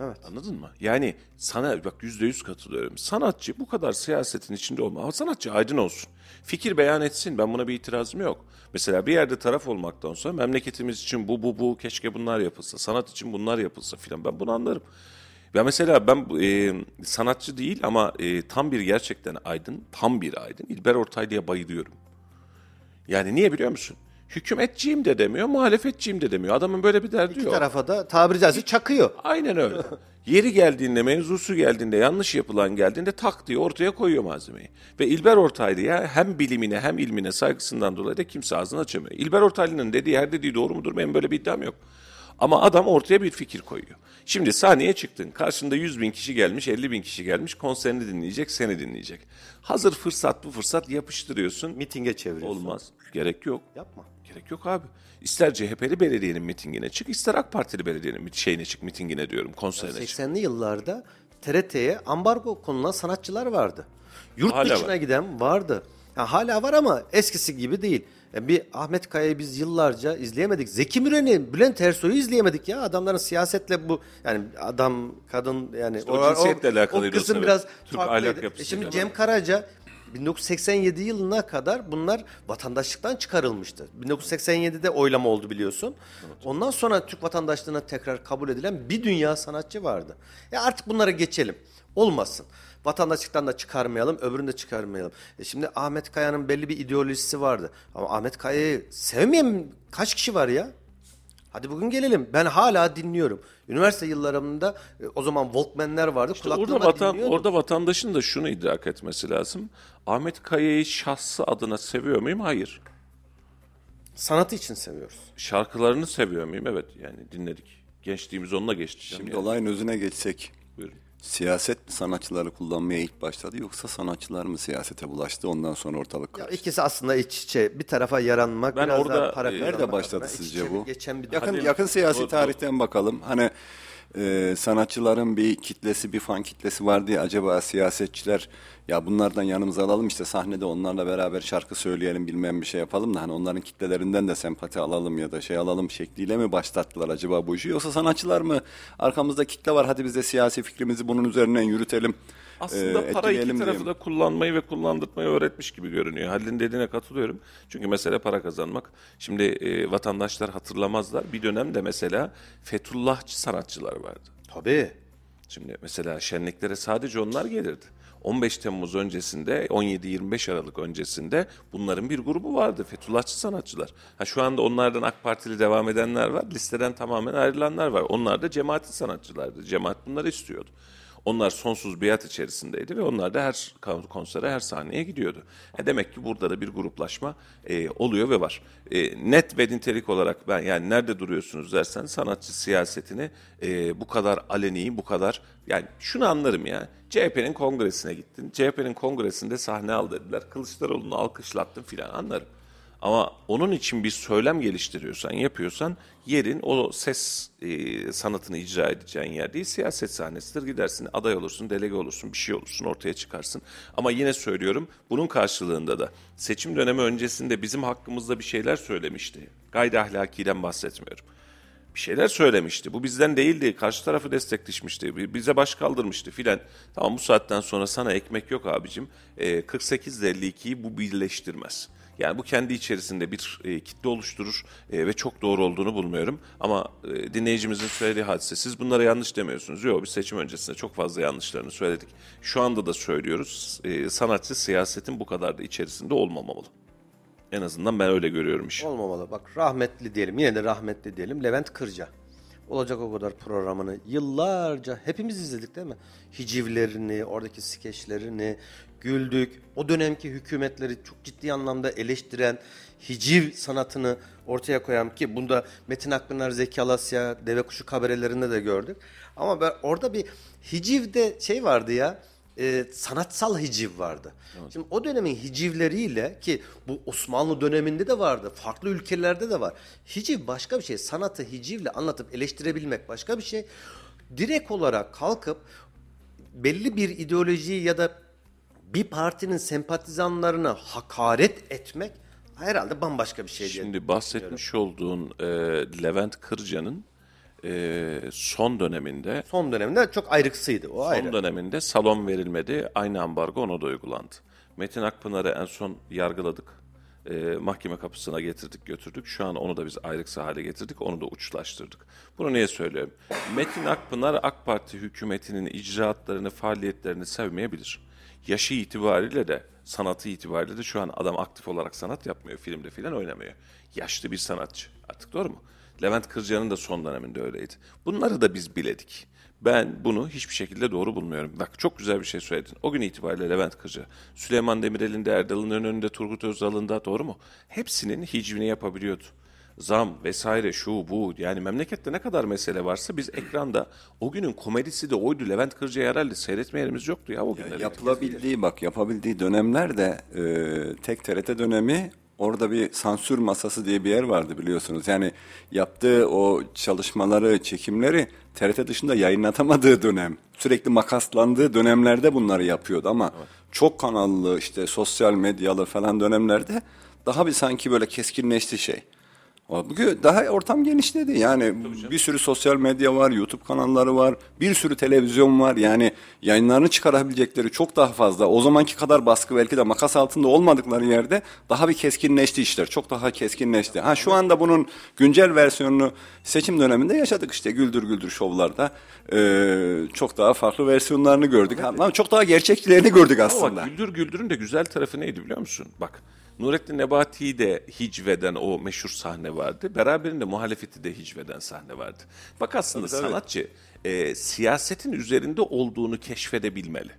Evet. Anladın mı? Yani sana bak yüzde yüz katılıyorum. Sanatçı bu kadar siyasetin içinde olma. Ama sanatçı aydın olsun. Fikir beyan etsin. Ben buna bir itirazım yok. Mesela bir yerde taraf olmaktan sonra memleketimiz için bu bu bu keşke bunlar yapılsa. Sanat için bunlar yapılsa filan. Ben bunu anlarım. Ya mesela ben e, sanatçı değil ama e, tam bir gerçekten aydın, tam bir aydın. İlber Ortaylı'ya bayılıyorum. Yani niye biliyor musun? Hükümetçiyim de demiyor, muhalefetçiyim de demiyor. Adamın böyle bir derdi İki yok. tarafa da tabiri caizse çakıyor. Aynen öyle. [LAUGHS] Yeri geldiğinde, mevzusu geldiğinde, yanlış yapılan geldiğinde tak diye ortaya koyuyor malzemeyi. Ve İlber Ortaylı'ya hem bilimine hem ilmine saygısından dolayı da kimse ağzını açamıyor. İlber Ortaylı'nın dediği her dediği doğru mudur? Benim böyle bir iddiam yok. Ama adam ortaya bir fikir koyuyor. Şimdi sahneye çıktın. Karşında 100 bin kişi gelmiş, 50 bin kişi gelmiş. Konserini dinleyecek, seni dinleyecek. Hazır fırsat bu fırsat yapıştırıyorsun. Mitinge çeviriyorsun. Olmaz. Gerek yok. Yapma. Gerek yok abi. İster CHP'li belediyenin mitingine çık, ister AK Partili belediyenin şeyine çık, mitingine diyorum, konserine çık. 80'li yıllarda TRT'ye ambargo konulan sanatçılar vardı. Yurt Hala dışına var. giden vardı. Ha, hala var ama eskisi gibi değil. Ya bir Ahmet Kaya'yı biz yıllarca izleyemedik. Zeki Müren'i, Bülent Ersoy'u izleyemedik ya. Adamların siyasetle bu yani adam, kadın yani o cinsiyetle alakalıydı o kısım biraz Türk farklıydı. ahlak E şimdi var. Cem Karaca 1987 yılına kadar bunlar vatandaşlıktan çıkarılmıştı. 1987'de oylama oldu biliyorsun. Ondan sonra Türk vatandaşlığına tekrar kabul edilen bir dünya sanatçı vardı. Ya artık bunlara geçelim. Olmasın. Vatandaşlıktan da çıkarmayalım, öbürünü de çıkarmayalım. E şimdi Ahmet Kaya'nın belli bir ideolojisi vardı. Ama Ahmet Kaya'yı sevmeyen kaç kişi var ya? Hadi bugün gelelim. Ben hala dinliyorum. Üniversite yıllarımda e, o zaman Walkman'ler vardı. İşte orada, vatan, dinliyordum. orada vatandaşın da şunu idrak etmesi lazım. Ahmet Kaya'yı şahsı adına seviyor muyum? Hayır. Sanatı için seviyoruz. Şarkılarını seviyor muyum? Evet yani dinledik. Gençliğimiz onunla geçti. Şimdi yani. olayın özüne geçsek. Buyurun. Siyaset mi sanatçıları kullanmaya ilk başladı yoksa sanatçılar mı siyasete bulaştı ondan sonra ortalık Ya karıştı? ikisi aslında iç içe. Bir tarafa yaranmak, Ben biraz orada, daha para e, Nerede başladı sizce bu? Geçen bir yakın Hadi- yakın siyasi Doğru, tarihten bakalım. Hani e, sanatçıların bir kitlesi, bir fan kitlesi var diye acaba siyasetçiler ya bunlardan yanımıza alalım işte sahnede onlarla beraber şarkı söyleyelim bilmem bir şey yapalım da hani onların kitlelerinden de sempati alalım ya da şey alalım şekliyle mi başlattılar acaba bu işi yoksa sanatçılar mı arkamızda kitle var hadi biz de siyasi fikrimizi bunun üzerinden yürütelim. Aslında e, para iki tarafı da kullanmayı ve kullandırmayı öğretmiş gibi görünüyor. Halil'in dediğine katılıyorum. Çünkü mesele para kazanmak. Şimdi e, vatandaşlar hatırlamazlar. Bir dönemde mesela Fethullahçı sanatçılar vardı. Tabii. Şimdi mesela şenliklere sadece onlar gelirdi. 15 Temmuz öncesinde, 17-25 Aralık öncesinde bunların bir grubu vardı. Fethullahçı sanatçılar. Ha, şu anda onlardan AK Partili devam edenler var. Listeden tamamen ayrılanlar var. Onlar da cemaati sanatçılardı. Cemaat bunları istiyordu. Onlar sonsuz biat içerisindeydi ve onlar da her konsere, her sahneye gidiyordu. E demek ki burada da bir gruplaşma e, oluyor ve var. E, net ve nitelik olarak ben yani nerede duruyorsunuz dersen sanatçı siyasetini e, bu kadar aleni, bu kadar yani şunu anlarım ya. CHP'nin kongresine gittin. CHP'nin kongresinde sahne al dediler. Kılıçdaroğlu'nu alkışlattın filan anlarım. Ama onun için bir söylem geliştiriyorsan, yapıyorsan yerin o ses e, sanatını icra edeceğin yer değil, siyaset sahnesidir. Gidersin, aday olursun, delege olursun, bir şey olursun, ortaya çıkarsın. Ama yine söylüyorum, bunun karşılığında da seçim dönemi öncesinde bizim hakkımızda bir şeyler söylemişti. Gayri ahlakiden bahsetmiyorum. Bir şeyler söylemişti. Bu bizden değildi. Karşı tarafı destekleşmişti. Bize baş kaldırmıştı filan. Tamam bu saatten sonra sana ekmek yok abicim. E, 48 ile 52'yi bu birleştirmez. Yani bu kendi içerisinde bir e, kitle oluşturur e, ve çok doğru olduğunu bulmuyorum. Ama e, dinleyicimizin söylediği hadise siz bunlara yanlış demiyorsunuz. Yok biz seçim öncesinde çok fazla yanlışlarını söyledik. Şu anda da söylüyoruz. E, sanatçı siyasetin bu kadar da içerisinde olmamalı. En azından ben öyle görüyorum işi. Olmamalı. Bak rahmetli diyelim. Yine de rahmetli diyelim. Levent Kırca. Olacak o kadar programını yıllarca hepimiz izledik değil mi? Hicivlerini, oradaki skeçlerini güldük. O dönemki hükümetleri çok ciddi anlamda eleştiren hiciv sanatını ortaya koyan ki bunda Metin Akpınar, Zeki Alasya, Deve Kuşu kabarelerinde de gördük. Ama ben orada bir hicivde şey vardı ya e, sanatsal hiciv vardı. Şimdi o dönemin hicivleriyle ki bu Osmanlı döneminde de vardı, farklı ülkelerde de var. Hiciv başka bir şey. Sanatı hicivle anlatıp eleştirebilmek başka bir şey. Direkt olarak kalkıp belli bir ideolojiyi ya da bir partinin sempatizanlarına hakaret etmek herhalde bambaşka bir şey diye. Şimdi bahsetmiş olduğun e, Levent Kırca'nın e, son döneminde Son döneminde çok ayrıksıydı. O ayrı. son döneminde salon verilmedi. Aynı ambargo ona da uygulandı. Metin Akpınar'ı en son yargıladık. E, mahkeme kapısına getirdik götürdük. Şu an onu da biz ayrıksı hale getirdik. Onu da uçlaştırdık. Bunu niye söylüyorum? Metin Akpınar AK Parti hükümetinin icraatlarını, faaliyetlerini sevmeyebilir. Yaşı itibariyle de sanatı itibariyle de şu an adam aktif olarak sanat yapmıyor. Filmde filan oynamıyor. Yaşlı bir sanatçı. Artık doğru mu? Levent Kırca'nın da son döneminde öyleydi. Bunları da biz biledik. Ben bunu hiçbir şekilde doğru bulmuyorum. Bak çok güzel bir şey söyledin. O gün itibariyle Levent Kırca, Süleyman Demirel'in de Erdal'ın önünde, Turgut Özal'ın da doğru mu? Hepsinin hicvini yapabiliyordu. Zam vesaire şu bu yani memlekette ne kadar mesele varsa biz ekranda o günün komedisi de oydu. Levent Kırca'yı herhalde seyretme yerimiz yoktu ya o günler. Yapılabildiği bak yapabildiği dönemlerde e, tek TRT dönemi orada bir sansür masası diye bir yer vardı biliyorsunuz. Yani yaptığı o çalışmaları, çekimleri TRT dışında yayınlatamadığı dönem. Sürekli makaslandığı dönemlerde bunları yapıyordu ama çok kanallı işte sosyal medyalı falan dönemlerde daha bir sanki böyle keskinleşti şey. Bugün daha ortam genişledi. Yani bir sürü sosyal medya var, YouTube kanalları var, bir sürü televizyon var. Yani yayınlarını çıkarabilecekleri çok daha fazla. O zamanki kadar baskı belki de makas altında olmadıkları yerde daha bir keskinleşti işler. Çok daha keskinleşti. Ha şu anda bunun güncel versiyonunu seçim döneminde yaşadık işte güldür güldür şovlarda. Ee, çok daha farklı versiyonlarını gördük. Ama çok daha gerçekçilerini gördük Ama aslında. bak Güldür Güldür'ün de güzel tarafı neydi biliyor musun? Bak Nurettin Nebati'yi de hicveden o meşhur sahne vardı. Beraberinde muhalefeti de hicveden sahne vardı. Bak aslında sanatçı e, siyasetin üzerinde olduğunu keşfedebilmeli.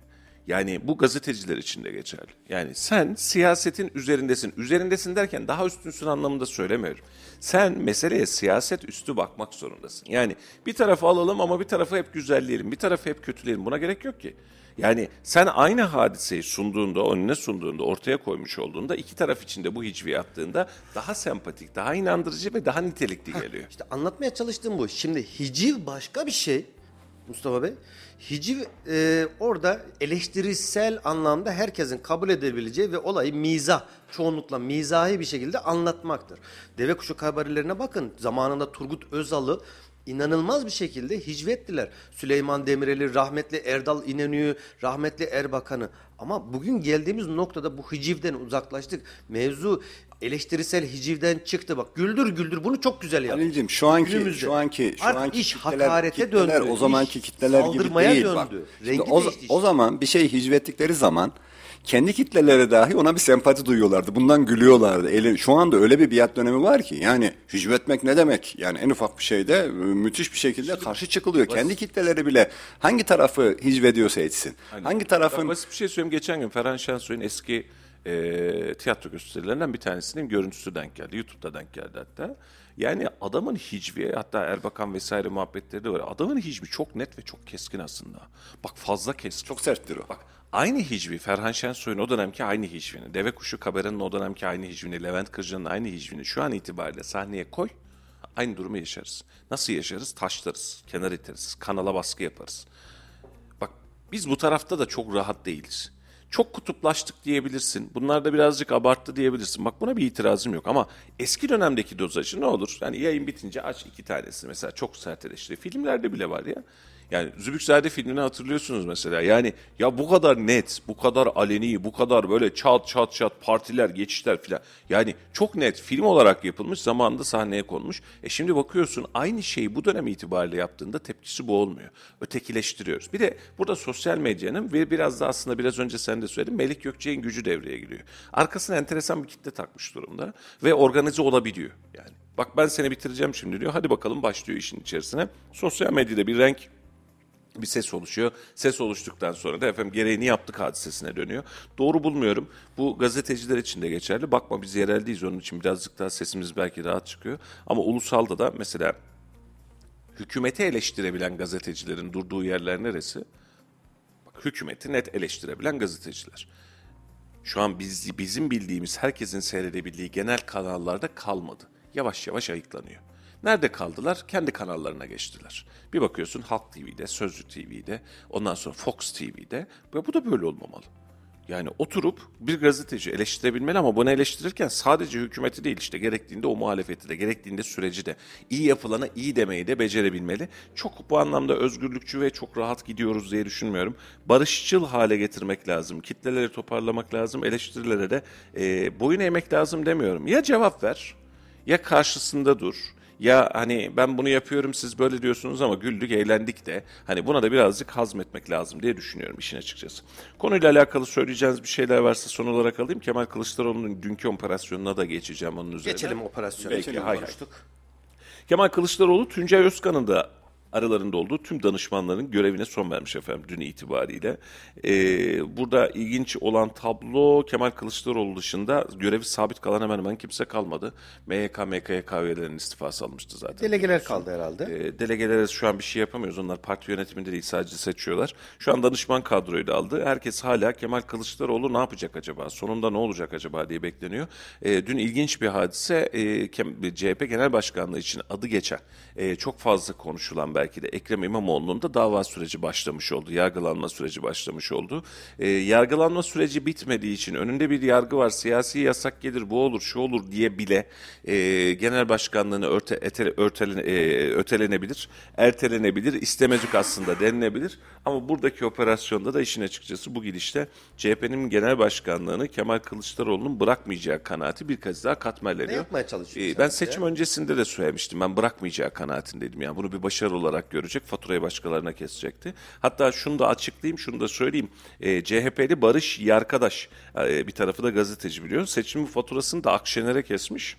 Yani bu gazeteciler için de geçerli. Yani sen siyasetin üzerindesin. Üzerindesin derken daha üstünsün anlamında söylemiyorum. Sen meseleye siyaset üstü bakmak zorundasın. Yani bir tarafı alalım ama bir tarafı hep güzelleyelim. Bir tarafı hep kötüleyelim. Buna gerek yok ki. Yani sen aynı hadiseyi sunduğunda, önüne sunduğunda, ortaya koymuş olduğunda iki taraf içinde bu hicvi attığında daha sempatik, daha inandırıcı ve daha nitelikli geliyor. İşte anlatmaya çalıştığım bu. Şimdi hiciv başka bir şey Mustafa Bey. Hiciv e, orada eleştirisel anlamda herkesin kabul edebileceği ve olayı mizah, çoğunlukla mizahi bir şekilde anlatmaktır. Deve kuşu kabarelerine bakın. Zamanında Turgut Özal'ı inanılmaz bir şekilde hicvettiler. Süleyman Demirel'i, rahmetli Erdal İnönü'yü, rahmetli Erbakan'ı. Ama bugün geldiğimiz noktada bu hicivden uzaklaştık. Mevzu eleştirisel hicivden çıktı. Bak güldür güldür bunu çok güzel yaptı. Halil'cim şu anki Günümüzde. şu anki şu Artık anki iş kitleler, hakarete kitleler döndü. o zamanki İş kitleler gibi değil bak. döndü. Şimdi Rengi o, o zaman bir şey hicvettikleri zaman kendi kitleleri dahi ona bir sempati duyuyorlardı. Bundan gülüyorlardı. Eli, şu anda öyle bir biat dönemi var ki yani hicvetmek ne demek? Yani en ufak bir şeyde e, müthiş bir şekilde karşı çıkılıyor. Kendi kitleleri bile hangi tarafı hicvediyorsa etsin. Hangi tarafın Ben basit bir şey söyleyeyim. Geçen gün Ferhan Şensoy'un eski e, tiyatro gösterilerinden bir tanesinin görüntüsü denk geldi. YouTube'da denk geldi hatta. Yani adamın hicvi hatta Erbakan vesaire muhabbetleri de var. Adamın hicvi çok net ve çok keskin aslında. Bak fazla keskin. çok serttir o. Bak aynı hicvi Ferhan Şensoy'un o dönemki aynı hicvini, Deve Kuşu Kabara'nın o dönemki aynı hicvini, Levent Kırca'nın aynı hicvini şu an itibariyle sahneye koy. Aynı durumu yaşarız. Nasıl yaşarız? Taşlarız, kenar iteriz, kanala baskı yaparız. Bak biz bu tarafta da çok rahat değiliz. Çok kutuplaştık diyebilirsin. Bunlar da birazcık abarttı diyebilirsin. Bak buna bir itirazım yok ama eski dönemdeki dozajı ne olur? Yani yayın bitince aç iki tanesi mesela çok sert eleştiri. Filmlerde bile var ya. Yani Zübükzade filmini hatırlıyorsunuz mesela. Yani ya bu kadar net, bu kadar aleni, bu kadar böyle çat çat çat partiler, geçişler filan. Yani çok net film olarak yapılmış, zamanında sahneye konmuş. E şimdi bakıyorsun aynı şeyi bu dönem itibariyle yaptığında tepkisi bu olmuyor. Ötekileştiriyoruz. Bir de burada sosyal medyanın ve biraz da aslında biraz önce sen de söyledin Melik Gökçe'nin gücü devreye giriyor. Arkasına enteresan bir kitle takmış durumda ve organize olabiliyor yani. Bak ben seni bitireceğim şimdi diyor. Hadi bakalım başlıyor işin içerisine. Sosyal medyada bir renk bir ses oluşuyor. Ses oluştuktan sonra da efendim gereğini yaptık hadisesine dönüyor. Doğru bulmuyorum. Bu gazeteciler için de geçerli. Bakma biz yereldeyiz onun için birazcık daha sesimiz belki rahat çıkıyor. Ama ulusalda da mesela hükümeti eleştirebilen gazetecilerin durduğu yerler neresi? Bak hükümeti net eleştirebilen gazeteciler. Şu an biz, bizim bildiğimiz, herkesin seyredebildiği genel kanallarda kalmadı. Yavaş yavaş ayıklanıyor. Nerede kaldılar? Kendi kanallarına geçtiler. Bir bakıyorsun Halk TV'de, Sözcü TV'de, ondan sonra Fox TV'de ve bu da böyle olmamalı. Yani oturup bir gazeteci eleştirebilmeli ama bunu eleştirirken sadece hükümeti değil işte gerektiğinde o muhalefeti de gerektiğinde süreci de iyi yapılana iyi demeyi de becerebilmeli. Çok bu anlamda özgürlükçü ve çok rahat gidiyoruz diye düşünmüyorum. Barışçıl hale getirmek lazım. Kitleleri toparlamak lazım. Eleştirilere de e, boyun eğmek lazım demiyorum. Ya cevap ver ya karşısında dur ya hani ben bunu yapıyorum siz böyle diyorsunuz ama güldük eğlendik de hani buna da birazcık hazmetmek lazım diye düşünüyorum işin açıkçası. Konuyla alakalı söyleyeceğiniz bir şeyler varsa son olarak alayım. Kemal Kılıçdaroğlu'nun dünkü operasyonuna da geçeceğim onun üzerine. Geçelim operasyona. Peki, hay hay. Kemal Kılıçdaroğlu Tuncay Özkan'ın da aralarında olduğu tüm danışmanların görevine son vermiş efendim dün itibariyle. Ee, burada ilginç olan tablo Kemal Kılıçdaroğlu dışında görevi sabit kalan hemen hemen kimse kalmadı. MYK, MKYK üyelerinin istifası almıştı zaten. Delegeler kaldı herhalde. E, delegelere şu an bir şey yapamıyoruz. Onlar parti yönetiminde değil sadece seçiyorlar. Şu an danışman kadroyu da aldı. Herkes hala Kemal Kılıçdaroğlu ne yapacak acaba? Sonunda ne olacak acaba diye bekleniyor. E, dün ilginç bir hadise e, CHP Genel Başkanlığı için adı geçen e, çok fazla konuşulan belki belki de Ekrem İmamoğlu'nun da dava süreci başlamış oldu. Yargılanma süreci başlamış oldu. E, yargılanma süreci bitmediği için önünde bir yargı var. Siyasi yasak gelir, bu olur, şu olur diye bile e, genel başkanlığını örte, ete, örtelen, e, ötelenebilir, ertelenebilir, istemecik aslında denilebilir. Ama buradaki operasyonda da işin açıkçası bu gidişte CHP'nin genel başkanlığını Kemal Kılıçdaroğlu'nun bırakmayacağı kanaati bir kez daha katmerleniyor. Ne yapmaya çalışıyor Ee, ben seçim öncesinde de söylemiştim. Ben bırakmayacağı kanaatindeydim. Yani bunu bir başarı olarak görecek. Faturayı başkalarına kesecekti. Hatta şunu da açıklayayım, şunu da söyleyeyim. Ee, CHP'li Barış Yarkadaş, e, bir tarafı da gazeteci biliyorsun. Seçimin faturasını da Akşener'e kesmiş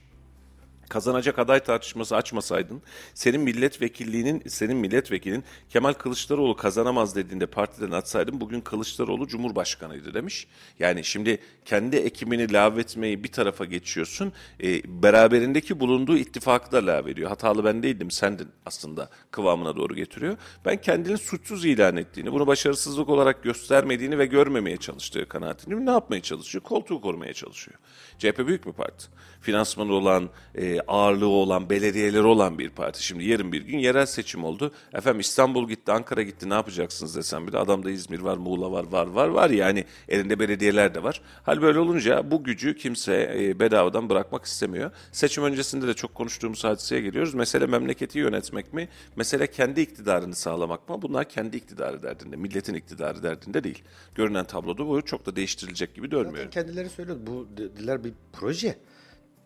kazanacak aday tartışması açmasaydın, senin milletvekilliğinin, senin milletvekilin Kemal Kılıçdaroğlu kazanamaz dediğinde partiden atsaydın bugün Kılıçdaroğlu Cumhurbaşkanıydı demiş. Yani şimdi kendi ekibini lağvetmeyi bir tarafa geçiyorsun, e, beraberindeki bulunduğu ittifakı da lağvediyor. Hatalı ben değildim, sendin aslında kıvamına doğru getiriyor. Ben kendini suçsuz ilan ettiğini, bunu başarısızlık olarak göstermediğini ve görmemeye çalıştığı kanaatini ne yapmaya çalışıyor? Koltuğu korumaya çalışıyor. CHP büyük bir parti. Finansmanı olan, e, ağırlığı olan, belediyeleri olan bir parti. Şimdi yarın bir gün yerel seçim oldu. Efendim İstanbul gitti, Ankara gitti ne yapacaksınız desem bile adamda İzmir var, Muğla var, var, var, var. Yani elinde belediyeler de var. Hal böyle olunca bu gücü kimse e, bedavadan bırakmak istemiyor. Seçim öncesinde de çok konuştuğumuz hadiseye geliyoruz. Mesele memleketi yönetmek mi? Mesele kendi iktidarını sağlamak mı? Bunlar kendi iktidarı derdinde, milletin iktidarı derdinde değil. Görünen tabloda bu çok da değiştirilecek gibi görmüyorum. Zaten kendileri söylüyor. Bu dediler bir proje.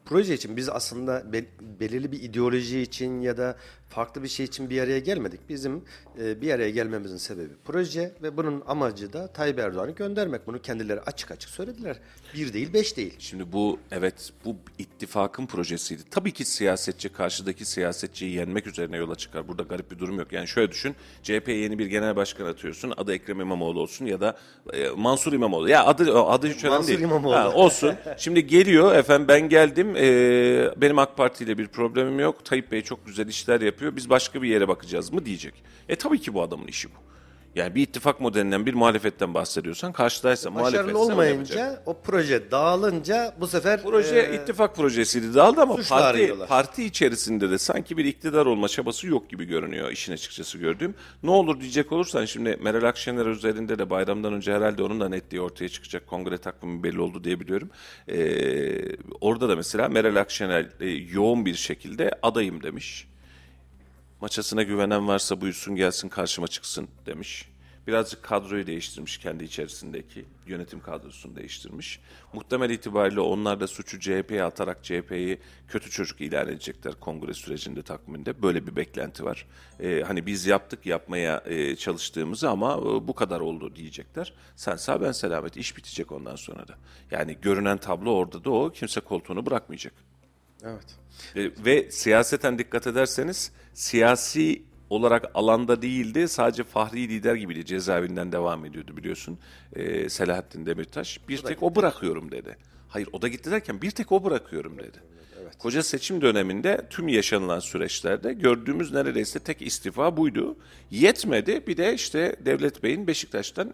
Proje için biz aslında be- belirli bir ideoloji için ya da farklı bir şey için bir araya gelmedik. Bizim e, bir araya gelmemizin sebebi proje ve bunun amacı da Tayyip Erdoğan'ı göndermek. Bunu kendileri açık açık söylediler. Bir değil, beş değil. Şimdi bu evet bu ittifakın projesiydi. Tabii ki siyasetçi karşıdaki siyasetçiyi yenmek üzerine yola çıkar. Burada garip bir durum yok. Yani şöyle düşün. CHP'ye yeni bir genel başkan atıyorsun. Adı Ekrem İmamoğlu olsun ya da e, Mansur İmamoğlu. Ya adı adı hiç önemli Mansur değil. İmamoğlu. Ha, olsun. [LAUGHS] Şimdi geliyor efendim ben geldim. e, benim AK Parti ile bir problemim yok. Tayyip Bey çok güzel işler yapıyor. Biz başka bir yere bakacağız mı diyecek. E tabii ki bu adamın işi bu. Yani bir ittifak modelinden bir muhalefetten bahsediyorsan karşıdaysa muhalefetse Başarılı olmayınca o proje dağılınca bu sefer Proje e, ittifak projesiydi dağıldı ama parti, arıyorlar. parti içerisinde de sanki bir iktidar olma çabası yok gibi görünüyor işin açıkçası gördüğüm. Ne olur diyecek olursan şimdi Meral Akşener üzerinde de bayramdan önce herhalde onun da netliği ortaya çıkacak. Kongre takvimi belli oldu diye biliyorum. Ee, orada da mesela Meral Akşener e, yoğun bir şekilde adayım demiş. Maçasına güvenen varsa buyursun gelsin karşıma çıksın demiş. Birazcık kadroyu değiştirmiş kendi içerisindeki yönetim kadrosunu değiştirmiş. Muhtemel itibariyle onlar da suçu CHP'ye atarak CHP'yi kötü çocuk ilan edecekler kongre sürecinde takviminde. Böyle bir beklenti var. Ee, hani biz yaptık yapmaya e, çalıştığımızı ama e, bu kadar oldu diyecekler. Sen sağ ben selamet iş bitecek ondan sonra da. Yani görünen tablo orada da o kimse koltuğunu bırakmayacak. Evet. E, ve siyaseten dikkat ederseniz siyasi olarak alanda değildi sadece fahri lider gibiydi cezaevinden devam ediyordu biliyorsun e, Selahattin Demirtaş bir tek o bırakıyorum dedi. Hayır o da gitti derken bir tek o bırakıyorum dedi. Koca seçim döneminde tüm yaşanılan süreçlerde gördüğümüz neredeyse tek istifa buydu. Yetmedi bir de işte Devlet Bey'in Beşiktaş'tan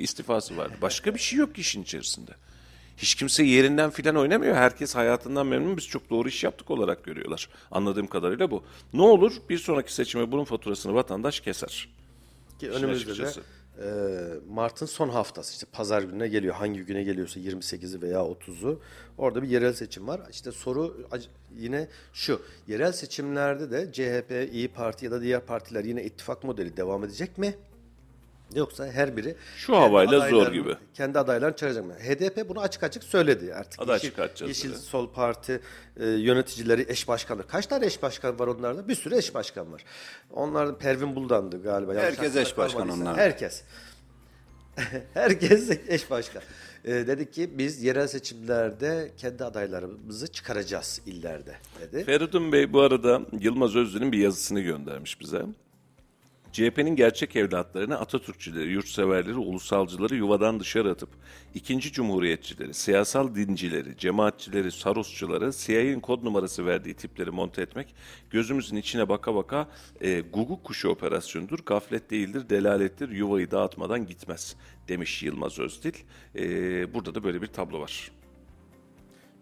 istifası vardı. Başka bir şey yok işin içerisinde. Hiç kimse yerinden filan oynamıyor. Herkes hayatından memnun. Biz çok doğru iş yaptık olarak görüyorlar. Anladığım kadarıyla bu. Ne olur bir sonraki seçime bunun faturasını vatandaş keser. Ki önümüzde de e, Mart'ın son haftası işte pazar gününe geliyor. Hangi güne geliyorsa 28'i veya 30'u. Orada bir yerel seçim var. İşte soru yine şu. Yerel seçimlerde de CHP, İyi Parti ya da diğer partiler yine ittifak modeli devam edecek mi? Yoksa her biri Şu kendi havayla zor gibi. Kendi adaylarını çağıracak mı? HDP bunu açık açık söyledi artık. Aday Yeşil, çıkartacağız Yeşil dedi. Sol Parti e, yöneticileri eş başkanı. Kaç tane eş başkan var onlarda? Bir sürü eş başkan var. Onlar Pervin Buldan'dı galiba. Herkes eş başkan onlar. Herkes. [LAUGHS] Herkes eş başkan. E, dedik ki biz yerel seçimlerde kendi adaylarımızı çıkaracağız illerde dedi. Feridun Bey bu arada Yılmaz Özdil'in bir yazısını göndermiş bize. CHP'nin gerçek evlatlarını Atatürkçüleri, yurtseverleri, ulusalcıları yuvadan dışarı atıp ikinci cumhuriyetçileri, siyasal dincileri, cemaatçileri, sarosçuları, CIA'nin kod numarası verdiği tipleri monte etmek gözümüzün içine baka baka e, guguk kuşu operasyonudur, gaflet değildir, delalettir, yuvayı dağıtmadan gitmez demiş Yılmaz Özdil. E, burada da böyle bir tablo var.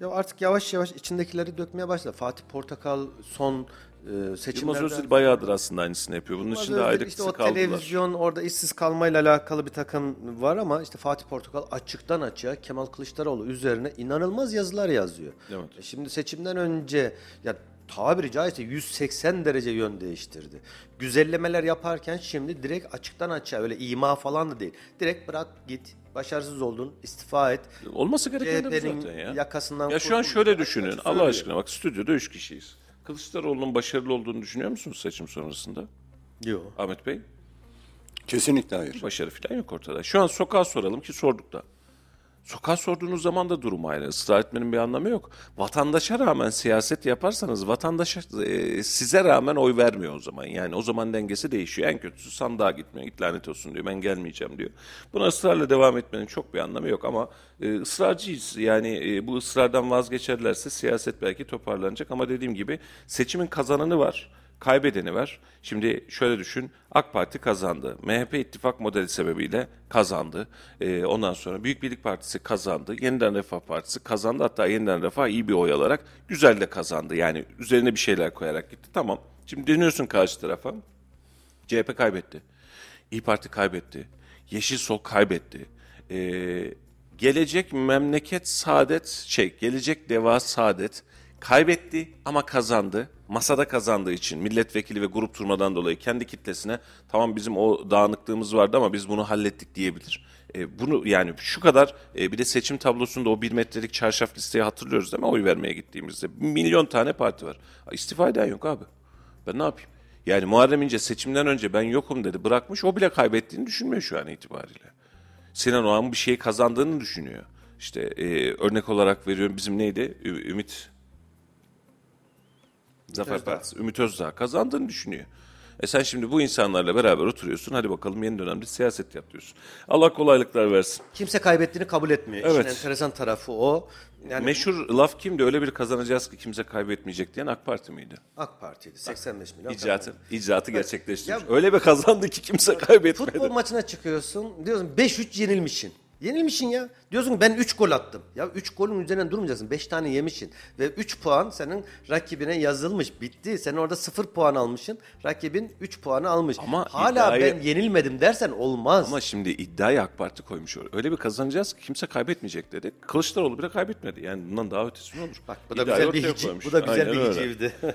Ya artık yavaş yavaş içindekileri dökmeye başladı. Fatih Portakal son e, Yılmaz seçimlerde... Özil bayağıdır aslında aynısını yapıyor. Bunun Yılmaz için de ayrı işte o kaldılar. televizyon orada işsiz kalmayla alakalı bir takım var ama işte Fatih Portakal açıktan açığa Kemal Kılıçdaroğlu üzerine inanılmaz yazılar yazıyor. Evet. E şimdi seçimden önce ya tabiri caizse 180 derece yön değiştirdi. Güzellemeler yaparken şimdi direkt açıktan açığa öyle ima falan da değil. Direkt bırak git başarısız oldun istifa et. Olması gereken de zaten ya. yakasından Ya şu an şöyle düşünün. açık Allah aşkına bak stüdyoda üç kişiyiz. Kılıçdaroğlu'nun başarılı olduğunu düşünüyor musunuz seçim sonrasında? Yok. Ahmet Bey? Kesinlikle hayır. Başarı falan yok ortada. Şu an sokağa soralım ki sorduk da. Sokağa sorduğunuz zaman da durum aynı. Israr etmenin bir anlamı yok. Vatandaşa rağmen siyaset yaparsanız vatandaşa e, size rağmen oy vermiyor o zaman. Yani o zaman dengesi değişiyor. En kötüsü sandığa gitmiyor. Git lanet olsun diyor. Ben gelmeyeceğim diyor. Buna ısrarla devam etmenin çok bir anlamı yok ama e, ısrarcıyız. Yani e, bu ısrardan vazgeçerlerse siyaset belki toparlanacak ama dediğim gibi seçimin kazananı var. Kaybedeni var. Şimdi şöyle düşün. AK Parti kazandı. MHP ittifak modeli sebebiyle kazandı. Ee, ondan sonra Büyük Birlik Partisi kazandı. Yeniden Refah Partisi kazandı. Hatta Yeniden Refah iyi bir oy alarak güzel de kazandı. Yani üzerine bir şeyler koyarak gitti. Tamam. Şimdi dönüyorsun karşı tarafa. CHP kaybetti. İyi Parti kaybetti. Yeşil Sol kaybetti. Ee, gelecek memleket saadet şey gelecek deva saadet kaybetti ama kazandı. Masada kazandığı için milletvekili ve grup turmadan dolayı kendi kitlesine tamam bizim o dağınıklığımız vardı ama biz bunu hallettik diyebilir. Ee, bunu yani şu kadar e, bir de seçim tablosunda o bir metrelik çarşaf listeyi hatırlıyoruz değil mi oy vermeye gittiğimizde. Milyon tane parti var. İstifa eden yok abi. Ben ne yapayım? Yani Muharrem İnce seçimden önce ben yokum dedi bırakmış. O bile kaybettiğini düşünmüyor şu an itibariyle. Sinan Oğan bir şey kazandığını düşünüyor. İşte e, örnek olarak veriyorum bizim neydi? Ü- Ümit Zafer Özdağ. Partisi. Ümit Özdağ kazandığını düşünüyor. E sen şimdi bu insanlarla beraber oturuyorsun. Hadi bakalım yeni dönemde siyaset yap diyorsun. Allah kolaylıklar versin. Kimse kaybettiğini kabul etmiyor. Evet. İşin enteresan tarafı o. Yani Meşhur laf kimdi? Öyle bir kazanacağız ki kimse kaybetmeyecek diyen AK Parti miydi? AK Parti'ydi. 85 milyon. İcraatı, icraatı gerçekleştirmiş. Ya- Öyle bir kazandı ki kimse kaybetmedi. Futbol maçına çıkıyorsun. Diyorsun 5-3 yenilmişsin. Yenilmişsin ya. Diyorsun ki ben 3 gol attım. Ya 3 golün üzerinden durmayacaksın. 5 tane yemişsin. Ve 3 puan senin rakibine yazılmış. Bitti. Sen orada 0 puan almışsın. Rakibin 3 puanı almış. Ama Hala iddiayı- ben yenilmedim dersen olmaz. Ama şimdi iddiayı AK Parti koymuş. Öyle bir kazanacağız ki kimse kaybetmeyecek dedi. Kılıçdaroğlu bile kaybetmedi. Yani bundan daha ötesi mi olur? Bak bu da İddiayı güzel bir hiciv. Bu da güzel Aynen bir hicivdi. [LAUGHS]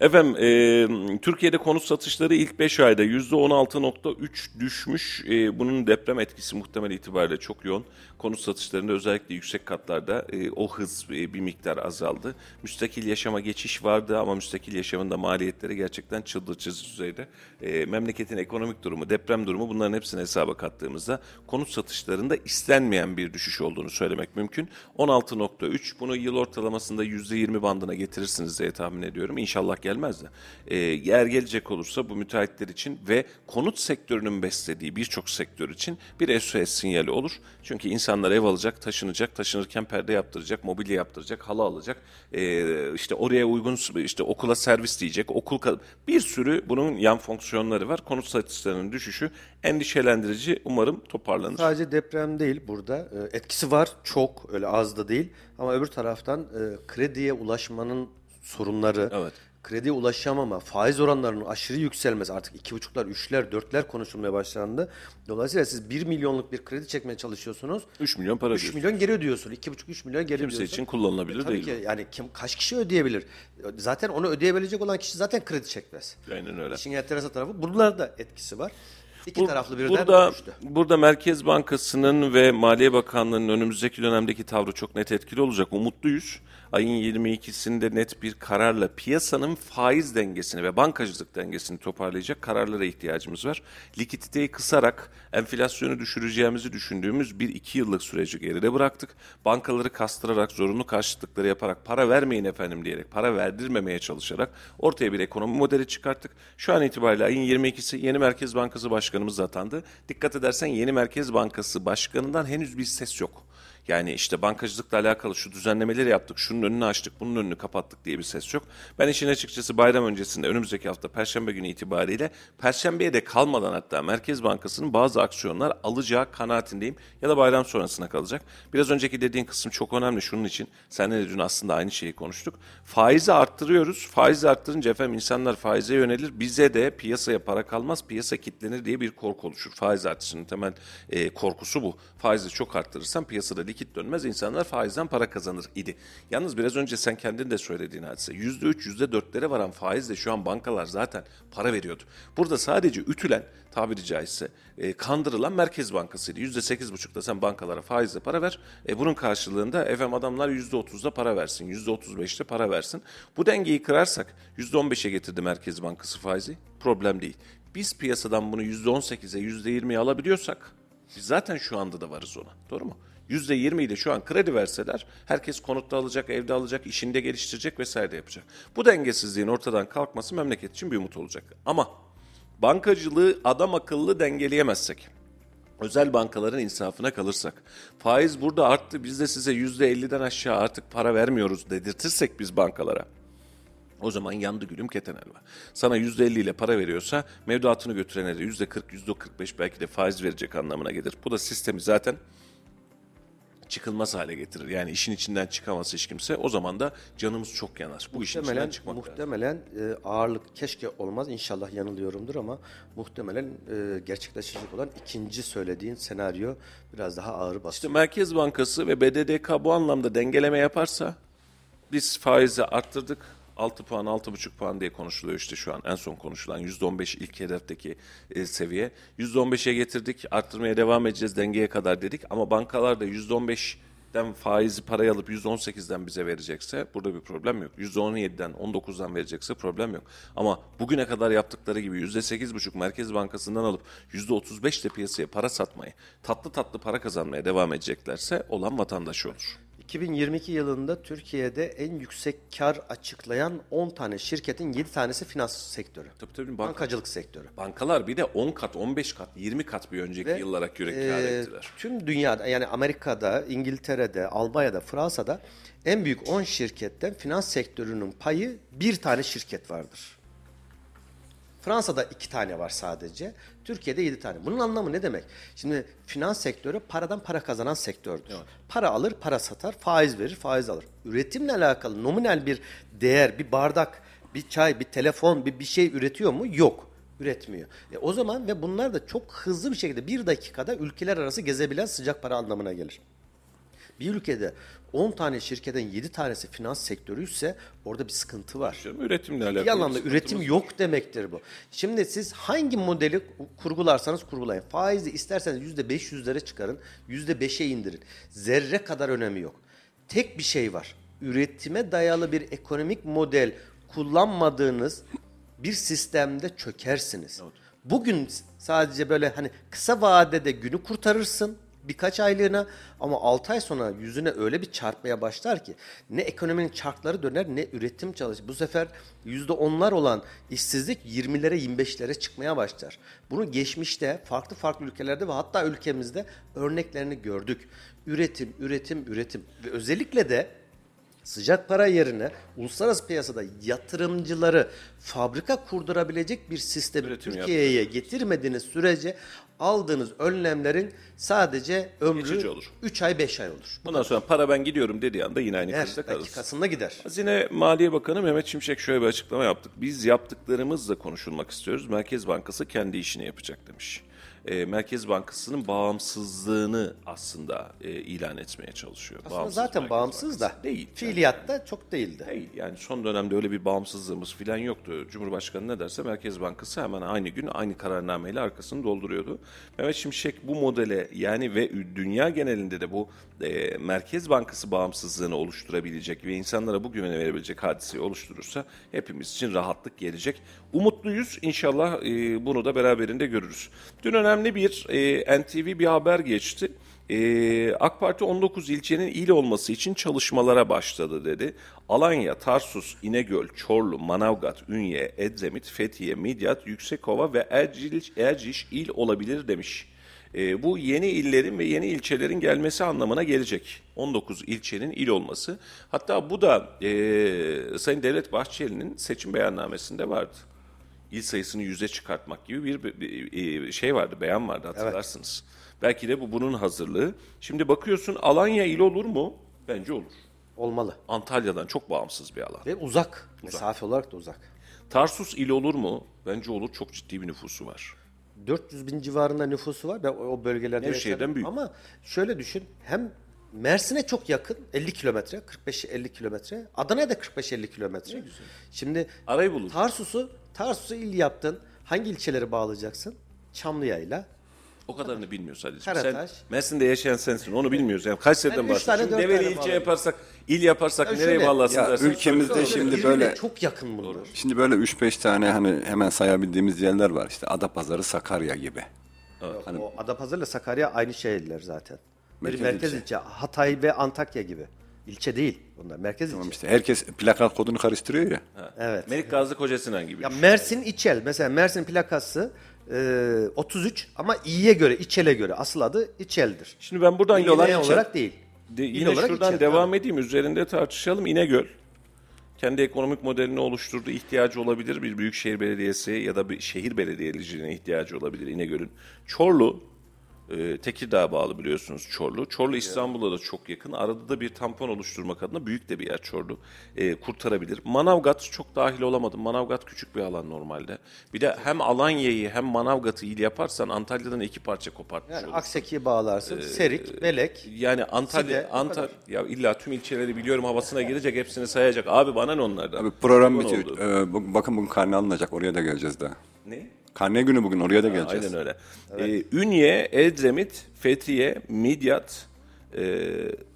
Efendim e, Türkiye'de konut satışları ilk 5 ayda %16.3 düşmüş. E, bunun deprem etkisi muhtemel itibariyle çok yoğun. Konut satışlarında özellikle yüksek katlarda e, o hız e, bir miktar azaldı. Müstakil yaşama geçiş vardı ama müstakil yaşamın da maliyetleri gerçekten çıldırtıcı düzeyde. E, memleketin ekonomik durumu, deprem durumu bunların hepsini hesaba kattığımızda konut satışlarında istenmeyen bir düşüş olduğunu söylemek mümkün. 16.3 bunu yıl ortalamasında %20 bandına getirirsiniz diye tahmin ediyorum. İnşallah gelmez de. Ee, eğer gelecek olursa bu müteahhitler için ve konut sektörünün beslediği birçok sektör için bir SOS sinyali olur. Çünkü insanlar ev alacak, taşınacak, taşınırken perde yaptıracak, mobilya yaptıracak, halı alacak. Ee, işte oraya uygun işte okula servis diyecek, okul bir sürü bunun yan fonksiyonları var. Konut satışlarının düşüşü endişelendirici. Umarım toparlanır. Sadece deprem değil burada. E, Etkisi var çok öyle az da değil. Ama öbür taraftan e, krediye ulaşmanın sorunları, Evet. Krediye ulaşamama, faiz oranlarının aşırı yükselmesi artık iki buçuklar, üçler, dörtler konuşulmaya başlandı. Dolayısıyla siz 1 milyonluk bir kredi çekmeye çalışıyorsunuz. 3 milyon para 3 diyorsun. milyon geri ödüyorsun. 2,5-3 milyon geri Kimse ödüyorsun. için kullanılabilir E, tabii değil. ki yani kim kaç kişi ödeyebilir? Zaten onu ödeyebilecek olan kişi zaten kredi çekmez. Aynen öyle. İşin enteresan tarafı bunlarda da etkisi var. İki taraflı birden burada, düştü. burada Merkez Bankası'nın ve Maliye Bakanlığı'nın önümüzdeki dönemdeki tavrı çok net etkili olacak. Umutluyuz. Ayın 22'sinde net bir kararla piyasanın faiz dengesini ve bankacılık dengesini toparlayacak kararlara ihtiyacımız var. Likiditeyi kısarak enflasyonu düşüreceğimizi düşündüğümüz bir iki yıllık süreci geride bıraktık. Bankaları kastırarak, zorunlu karşılıkları yaparak, para vermeyin efendim diyerek, para verdirmemeye çalışarak ortaya bir ekonomi modeli çıkarttık. Şu an itibariyle ayın 22'si yeni Merkez Bankası Başkanımız atandı. Dikkat edersen yeni Merkez Bankası Başkanı'ndan henüz bir ses yok. Yani işte bankacılıkla alakalı şu düzenlemeleri yaptık, şunun önünü açtık, bunun önünü kapattık diye bir ses yok. Ben işin açıkçası bayram öncesinde önümüzdeki hafta Perşembe günü itibariyle Perşembeye de kalmadan hatta Merkez Bankası'nın bazı aksiyonlar alacağı kanaatindeyim ya da bayram sonrasına kalacak. Biraz önceki dediğin kısım çok önemli şunun için. Seninle de dün aslında aynı şeyi konuştuk. Faizi arttırıyoruz. Faizi arttırınca efendim insanlar faize yönelir. Bize de piyasaya para kalmaz, piyasa kilitlenir diye bir korku oluşur. Faiz artışının temel e, korkusu bu. Faizi çok arttırırsan piyasada likit dönmez. insanlar faizden para kazanır idi. Yalnız biraz önce sen kendin de söylediğin hadise. %3, %4'lere varan faizle şu an bankalar zaten para veriyordu. Burada sadece ütülen tabiri caizse e, kandırılan Merkez Bankası'ydı. %8,5'da sen bankalara faizle para ver. E, bunun karşılığında efendim adamlar %30'da para versin, %35'te para versin. Bu dengeyi kırarsak %15'e getirdi Merkez Bankası faizi. Problem değil. Biz piyasadan bunu %18'e, %20'ye alabiliyorsak biz zaten şu anda da varız ona. Doğru mu? %20 ile şu an kredi verseler herkes konutta alacak, evde alacak, işinde geliştirecek vesaire de yapacak. Bu dengesizliğin ortadan kalkması memleket için bir umut olacak. Ama bankacılığı adam akıllı dengeleyemezsek, özel bankaların insafına kalırsak, faiz burada arttı biz de size %50'den aşağı artık para vermiyoruz dedirtirsek biz bankalara, o zaman yandı gülüm keten elva. Sana %50 ile para veriyorsa mevduatını götürene de %40, %45 belki de faiz verecek anlamına gelir. Bu da sistemi zaten çıkılmaz hale getirir. Yani işin içinden çıkamaz hiç kimse. O zaman da canımız çok yanar. Bu işin içinden Muhtemelen, çıkmak muhtemelen e, ağırlık keşke olmaz inşallah yanılıyorumdur ama muhtemelen e, gerçekleşecek olan ikinci söylediğin senaryo biraz daha ağır İşte basıyor. Merkez Bankası ve BDDK bu anlamda dengeleme yaparsa biz faizi arttırdık. 6 puan, 6,5 puan diye konuşuluyor işte şu an. En son konuşulan %15 ilk hedefteki e, seviye. %15'e getirdik, arttırmaya devam edeceğiz dengeye kadar dedik. Ama bankalar da %15'den faizi parayı alıp %18'den bize verecekse burada bir problem yok. %17'den, 19'dan verecekse problem yok. Ama bugüne kadar yaptıkları gibi %8,5 Merkez Bankası'ndan alıp %35 ile piyasaya para satmayı, tatlı tatlı para kazanmaya devam edeceklerse olan vatandaşı olur. 2022 yılında Türkiye'de en yüksek kar açıklayan 10 tane şirketin 7 tanesi finans sektörü. Tabii tabii banka, Bankacılık sektörü. bankalar bir de 10 kat, 15 kat, 20 kat bir önceki Ve, yıllara göre kar Ee, ettiler. tüm dünyada yani Amerika'da, İngiltere'de, Almanya'da, Fransa'da en büyük 10 şirketten finans sektörünün payı bir tane şirket vardır. Fransa'da iki tane var sadece. Türkiye'de yedi tane. Bunun anlamı ne demek? Şimdi finans sektörü paradan para kazanan sektördür. Para alır, para satar, faiz verir, faiz alır. Üretimle alakalı nominal bir değer, bir bardak, bir çay, bir telefon, bir bir şey üretiyor mu? Yok. Üretmiyor. E o zaman ve bunlar da çok hızlı bir şekilde bir dakikada ülkeler arası gezebilen sıcak para anlamına gelir. Bir ülkede 10 tane şirketten 7 tanesi finans sektörü ise orada bir sıkıntı var. Canım, Üretimle alakalı. Bir anlamda üretim yok demektir bu. Şimdi siz hangi modeli kurgularsanız kurgulayın. Faizi isterseniz %500'lere çıkarın, %5'e indirin. Zerre kadar önemi yok. Tek bir şey var. Üretime dayalı bir ekonomik model kullanmadığınız bir sistemde çökersiniz. Bugün sadece böyle hani kısa vadede günü kurtarırsın birkaç aylığına ama 6 ay sonra yüzüne öyle bir çarpmaya başlar ki ne ekonominin çarkları döner ne üretim çalışır. Bu sefer %10'lar olan işsizlik 20'lere 25'lere çıkmaya başlar. Bunu geçmişte farklı farklı ülkelerde ve hatta ülkemizde örneklerini gördük. Üretim, üretim, üretim ve özellikle de sıcak para yerine uluslararası piyasada yatırımcıları fabrika kurdurabilecek bir sistemi Türkiye'ye getirmediğiniz sürece aldığınız önlemlerin sadece ömrü Geçici olur. 3 ay 5 ay olur. Ondan sonra para ben gidiyorum dediği anda yine aynı krizde kalırız. dakikasında gider. Hazine Maliye Bakanı Mehmet Şimşek şöyle bir açıklama yaptık. Biz yaptıklarımızla konuşulmak istiyoruz. Merkez Bankası kendi işini yapacak demiş. E, Merkez Bankası'nın bağımsızlığını aslında e, ilan etmeye çalışıyor. Aslında Bağımsız zaten Merkez bağımsız da Bankası. Değil. fiiliyatta çok değildi. Değil. Yani son dönemde öyle bir bağımsızlığımız filan yoktu. Cumhurbaşkanı ne derse Merkez Bankası hemen aynı gün aynı kararnameyle arkasını dolduruyordu. Mehmet Şimşek bu modele yani ve dünya genelinde de bu e, Merkez Bankası bağımsızlığını oluşturabilecek ve insanlara bu güveni verebilecek hadiseyi oluşturursa hepimiz için rahatlık gelecek. Umutluyuz. İnşallah e, bunu da beraberinde görürüz. Dün önemli bir e, NTV bir haber geçti. Ee, AK Parti 19 ilçenin il olması için çalışmalara başladı dedi. Alanya, Tarsus, İnegöl, Çorlu, Manavgat, Ünye, Edremit, Fethiye, Midyat, Yüksekova ve Ercil, Erciş il olabilir demiş. E, bu yeni illerin ve yeni ilçelerin gelmesi anlamına gelecek. 19 ilçenin il olması. Hatta bu da e, Sayın Devlet Bahçeli'nin seçim beyannamesinde vardı. İl sayısını yüze çıkartmak gibi bir, bir- şey vardı, beyan vardı hatırlarsınız. Belki de bu bunun hazırlığı. Şimdi bakıyorsun Alanya il olur mu? Bence olur. Olmalı. Antalya'dan çok bağımsız bir alan. Ve uzak. Mesafe olarak da uzak. Tarsus il olur mu? Bence olur. Çok ciddi bir nüfusu var. 400 bin civarında nüfusu var. Ben o o bölgelerde Nevşehir'den yaşadım. büyük. Ama şöyle düşün. Hem Mersin'e çok yakın 50 kilometre 45-50 kilometre. Adana'ya da 45-50 kilometre. Şimdi Arayı bulur. Tarsus'u Tarsus'u il yaptın. Hangi ilçeleri bağlayacaksın? Çamlıya'yla. O kadarını bilmiyoruz Halil'ciğim. Karataş. Sen Mersin'de yaşayan sensin. Onu bilmiyoruz. Yani Ben üç tane, bahsediyorsun. dört Develi ilçe bağlayayım. yaparsak, il yaparsak Ya nereye şöyle, bağlasın ya dersin. ülkemizde şimdi böyle- çok yakın bunlar. Şimdi böyle 3-5 tane hani hemen sayabildiğimiz yerler var. İşte Adapazarı, Sakarya gibi. Yok, o Adapazarı ile Sakarya aynı şehirler zaten. Merkez merkez ilçe. ilçe. Hatay ve Antakya gibi. İlçe değil bunlar. Merkez Tamam ilçe. işte herkes plaka kodunu karıştırıyor ya. Evet. Melik Gazi Kocasinan gibi. Ya düşün. Mersin İçel. Mesela Mersin plakası e, 33 ama İ'ye göre, İçel'e göre. Asıl adı İçel'dir. Şimdi ben buradan İl yine, olarak, değil. de- İl yine olarak şuradan İçel, devam tabii. edeyim. Üzerinde tartışalım. İnegöl. Kendi ekonomik modelini oluşturduğu ihtiyacı olabilir. Bir büyükşehir belediyesi ya da bir şehir belediyeciliğine ihtiyacı olabilir İnegöl'ün. Çorlu, e, Tekirdağ'a bağlı biliyorsunuz Çorlu. Çorlu İstanbul'a da çok yakın. Arada da bir tampon oluşturmak adına büyük de bir yer Çorlu. E, kurtarabilir. Manavgat çok dahil olamadım. Manavgat küçük bir alan normalde. Bir de hem Alanya'yı hem Manavgat'ı il yaparsan Antalya'dan iki parça kopartmış Yani olursun. Akseki'yi bağlarsın. Serik, Belek. Yani Antalya, Side, o Antalya ya illa tüm ilçeleri biliyorum havasına girecek hepsini sayacak. Abi bana ne onlardan? Abi program Kurban bitiyor. Ee, bu- bakın bugün karne alınacak. Oraya da geleceğiz daha. Ne? Karne günü bugün oraya da geleceğiz. Aynen öyle. Ee, Ünye, Edremit, Fethiye, Midyat, e,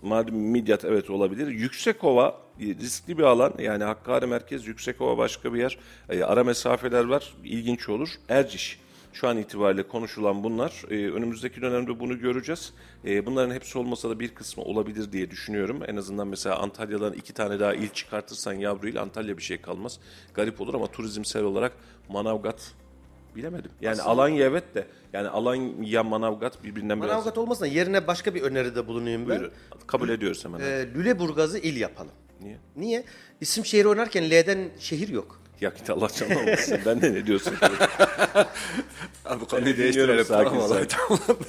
Mardin Midyat evet olabilir. Yüksekova riskli bir alan. Yani Hakkari merkez, Yüksekova başka bir yer. E, ara mesafeler var. İlginç olur. Erciş. Şu an itibariyle konuşulan bunlar. E, önümüzdeki dönemde bunu göreceğiz. E, bunların hepsi olmasa da bir kısmı olabilir diye düşünüyorum. En azından mesela Antalya'dan iki tane daha il çıkartırsan yavru il Antalya bir şey kalmaz. Garip olur ama turizmsel olarak Manavgat Bilemedim. Yani Alanya evet de yani Alanya Manavgat birbirinden biraz Manavgat olmasın da yerine başka bir öneride bulunayım ben. Buyurun. kabul ediyoruz hemen. Ee, Lüleburgaz'ı il yapalım. Niye? Niye? İsim şehir oynarken L'den şehir yok. Ya git Allah canına olmasın. ben de ne diyorsun? [LAUGHS] Abi konuyu değiştirelim, sakin, sakin.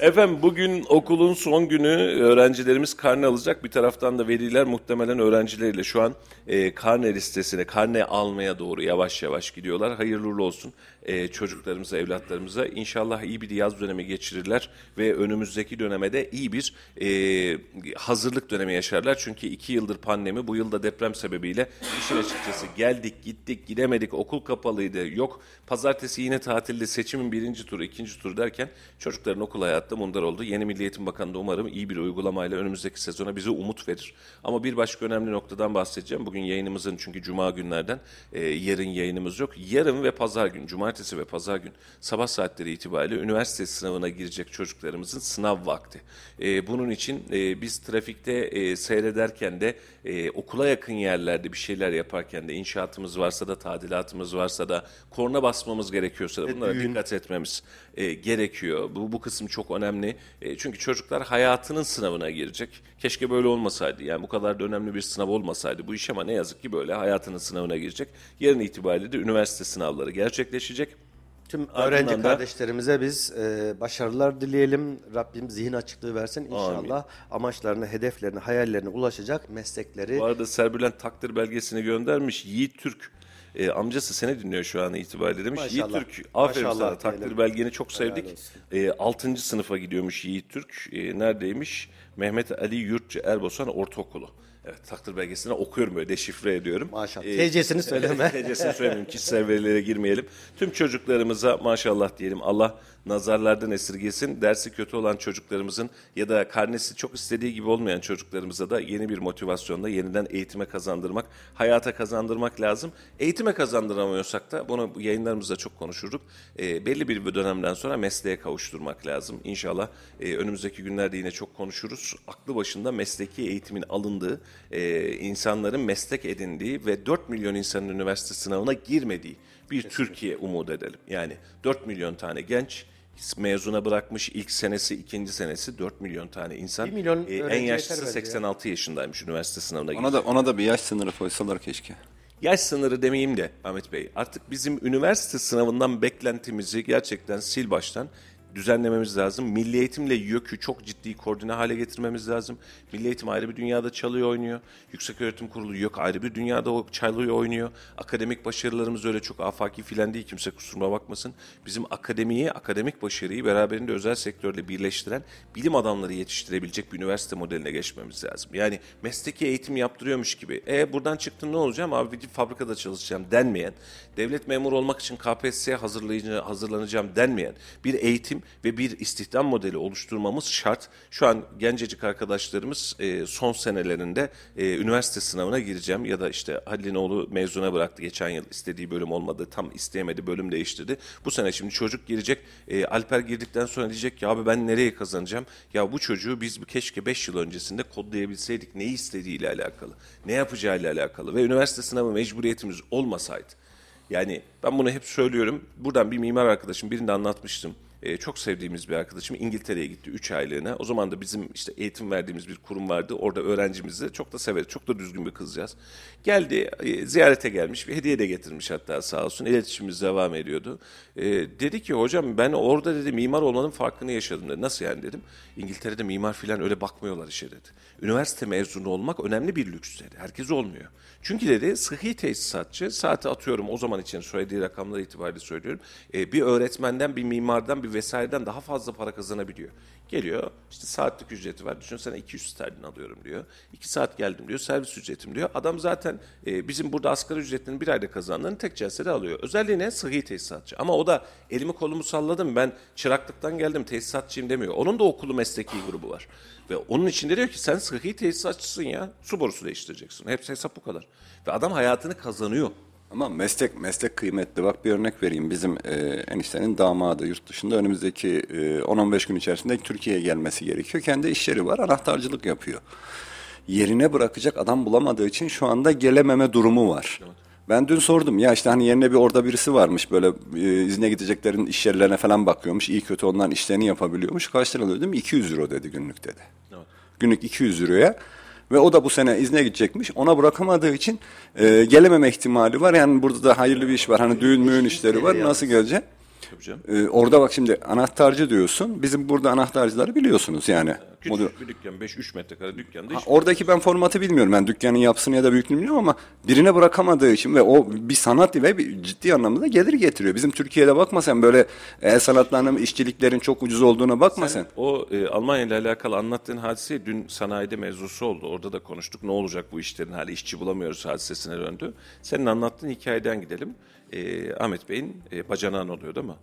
[LAUGHS] Efendim bugün okulun son günü öğrencilerimiz karne alacak. Bir taraftan da veliler muhtemelen öğrencileriyle şu an e, karne listesine, karne almaya doğru yavaş yavaş gidiyorlar. Hayırlı olsun e, çocuklarımıza, evlatlarımıza. İnşallah iyi bir yaz dönemi geçirirler ve önümüzdeki döneme iyi bir e, hazırlık dönemi yaşarlar. Çünkü iki yıldır pandemi, bu yılda deprem sebebiyle işin açıkçası geldik, gittik, gidemedik, okul kapalıydı, yok pazartesi yine tatilde seçimin birinci turu, ikinci turu derken çocukların okul hayatta mundar oldu. Yeni Milli Eğitim Bakanı da umarım iyi bir uygulamayla önümüzdeki sezona bize umut verir. Ama bir başka önemli noktadan bahsedeceğim. Bugün yayınımızın çünkü cuma günlerden e, yarın yayınımız yok. Yarın ve pazar gün, cumartesi ve pazar gün sabah saatleri itibariyle üniversite sınavına girecek çocuklarımızın sınav vakti. E, bunun için e, biz trafikte e, seyrederken de e, okula yakın yerlerde bir şeyler yaparken de inşaatımız varsa da tadilatımız varsa da korna basmamız gerekiyorsa da bunlara dikkat etmemiz e, gerekiyor. Bu, bu kısım çok önemli. E, çünkü çocuklar hayatının sınavına girecek. Keşke böyle olmasaydı. Yani bu kadar da önemli bir sınav olmasaydı bu iş ama ne yazık ki böyle hayatının sınavına girecek. Yarın itibariyle de üniversite sınavları gerçekleşecek. Tüm öğrenci da- kardeşlerimize biz e, başarılar dileyelim. Rabbim zihin açıklığı versin. İnşallah amaçlarına, hedeflerine, hayallerine ulaşacak meslekleri Bu arada Serbülent takdir belgesini göndermiş. Yiğit Türk e, amcası seni dinliyor şu an itibariyle demiş. Maşallah. Yiğit Türk aferin Maşallah sana takdir diyelim. belgeni çok sevdik. E, 6. sınıfa gidiyormuş Yiğit Türk. E, neredeymiş? Mehmet Ali Yurtçı Erbosan Ortaokulu. Evet takdir belgesini okuyorum böyle deşifre ediyorum. Maşallah. E, TC'sini [LAUGHS] söyleme. TC'sini söylemeyeyim. Kişisel verilere girmeyelim. Tüm çocuklarımıza maşallah diyelim. Allah nazarlardan esirgesin. Dersi kötü olan çocuklarımızın ya da karnesi çok istediği gibi olmayan çocuklarımıza da yeni bir motivasyonla yeniden eğitime kazandırmak, hayata kazandırmak lazım. Eğitime kazandıramıyorsak da bunu bu yayınlarımızda çok konuşurduk. E, belli bir dönemden sonra mesleğe kavuşturmak lazım. İnşallah e, önümüzdeki günlerde yine çok konuşuruz. Aklı başında mesleki eğitimin alındığı, e, insanların meslek edindiği ve 4 milyon insanın üniversite sınavına girmediği bir Türkiye umut edelim. Yani 4 milyon tane genç mezuna bırakmış ilk senesi, ikinci senesi 4 milyon tane insan. Bir milyon Ee, en yaşlısı yeter bence ya. 86 yaşındaymış üniversite sınavına Ona da ona da bir yaş sınırı koysalar keşke. Yaş sınırı demeyeyim de Ahmet Bey artık bizim üniversite sınavından beklentimizi gerçekten sil baştan düzenlememiz lazım. Milli eğitimle YÖK'ü çok ciddi koordine hale getirmemiz lazım. Milli eğitim ayrı bir dünyada çalıyor oynuyor. Yüksek Öğretim Kurulu YÖK ayrı bir dünyada çalıyor oynuyor. Akademik başarılarımız öyle çok afaki filan değil kimse kusuruma bakmasın. Bizim akademiyi, akademik başarıyı beraberinde özel sektörle birleştiren bilim adamları yetiştirebilecek bir üniversite modeline geçmemiz lazım. Yani mesleki eğitim yaptırıyormuş gibi. E buradan çıktın ne olacağım abi bir fabrikada çalışacağım denmeyen, devlet memuru olmak için KPSS'ye hazırlayıcı, hazırlanacağım denmeyen bir eğitim ve bir istihdam modeli oluşturmamız şart. Şu an gencecik arkadaşlarımız e, son senelerinde e, üniversite sınavına gireceğim ya da işte Halil'in oğlu mezuna bıraktı geçen yıl istediği bölüm olmadı tam isteyemedi bölüm değiştirdi. Bu sene şimdi çocuk girecek e, Alper girdikten sonra diyecek ki abi ben nereye kazanacağım? Ya bu çocuğu biz keşke 5 yıl öncesinde kodlayabilseydik neyi istediğiyle alakalı, ne yapacağıyla alakalı ve üniversite sınavı mecburiyetimiz olmasaydı yani ben bunu hep söylüyorum. Buradan bir mimar arkadaşım birinde anlatmıştım. Ee, çok sevdiğimiz bir arkadaşım İngiltere'ye gitti 3 aylığına. O zaman da bizim işte eğitim verdiğimiz bir kurum vardı. Orada öğrencimizi çok da severiz. Çok da düzgün bir kızcağız. Geldi e, ziyarete gelmiş. Bir hediye de getirmiş hatta sağ olsun. İletişimimiz devam ediyordu. Ee, dedi ki hocam ben orada dedi mimar olmanın farkını yaşadım dedi. Nasıl yani dedim. İngiltere'de mimar filan öyle bakmıyorlar işe dedi. Üniversite mezunu olmak önemli bir lüks dedi. Herkes olmuyor. Çünkü dedi sıhhi tesisatçı saati atıyorum o zaman için söylediği rakamlar itibariyle söylüyorum. e, bir öğretmenden, bir mimardan, bir vesaireden daha fazla para kazanabiliyor. Geliyor işte saatlik ücreti var. Düşünsene 200 sterlin alıyorum diyor. 2 saat geldim diyor. Servis ücretim diyor. Adam zaten e, bizim burada asgari ücretinin bir ayda kazandığını tek celsede alıyor. Özelliği ne? Sıhhi tesisatçı. Ama o da elimi kolumu salladım. Ben çıraklıktan geldim tesisatçıyım demiyor. Onun da okulu mesleki grubu var. Ve onun içinde diyor ki sen sıhhi tesisatçısın ya. Su borusu değiştireceksin. Hepsi hesap bu kadar. Ve adam hayatını kazanıyor. Ama meslek meslek kıymetli. Bak bir örnek vereyim. Bizim e, eniştenin damadı yurt dışında önümüzdeki e, 10-15 gün içerisinde Türkiye'ye gelmesi gerekiyor. Kendi işleri var. Anahtarcılık yapıyor. Yerine bırakacak adam bulamadığı için şu anda gelememe durumu var. Ben dün sordum ya işte hani yerine bir orada birisi varmış böyle e, izne gideceklerin iş yerlerine falan bakıyormuş. İyi kötü onların işlerini yapabiliyormuş. Kaç lira dedim 200 euro dedi günlük dedi. Günlük 200 euroya. Ve o da bu sene izne gidecekmiş. Ona bırakamadığı için e, gelememe ihtimali var. Yani burada da hayırlı bir iş var. Hani düğün müğün işleri var. Nasıl gelecek? Tabii canım. E, orada bak şimdi anahtarcı diyorsun. Bizim burada anahtarcıları biliyorsunuz yani. Küçük bir dükkan, 5-3 metrekare dükkanda Ha, Oradaki ben formatı bilmiyorum. Ben dükkanın yapısını ya da büyüklüğünü bilmiyorum ama birine bırakamadığı için ve o bir sanat ve bir ciddi anlamda gelir getiriyor. Bizim Türkiye'de bakma sen böyle el sanatlarının, işçiliklerin çok ucuz olduğuna bakma sen. O e, Almanya ile alakalı anlattığın hadise dün sanayide mevzusu oldu. Orada da konuştuk. Ne olacak bu işlerin hali işçi bulamıyoruz hadisesine döndü. Senin anlattığın hikayeden gidelim. E, Ahmet Bey'in e, bacanağın oluyor değil mi?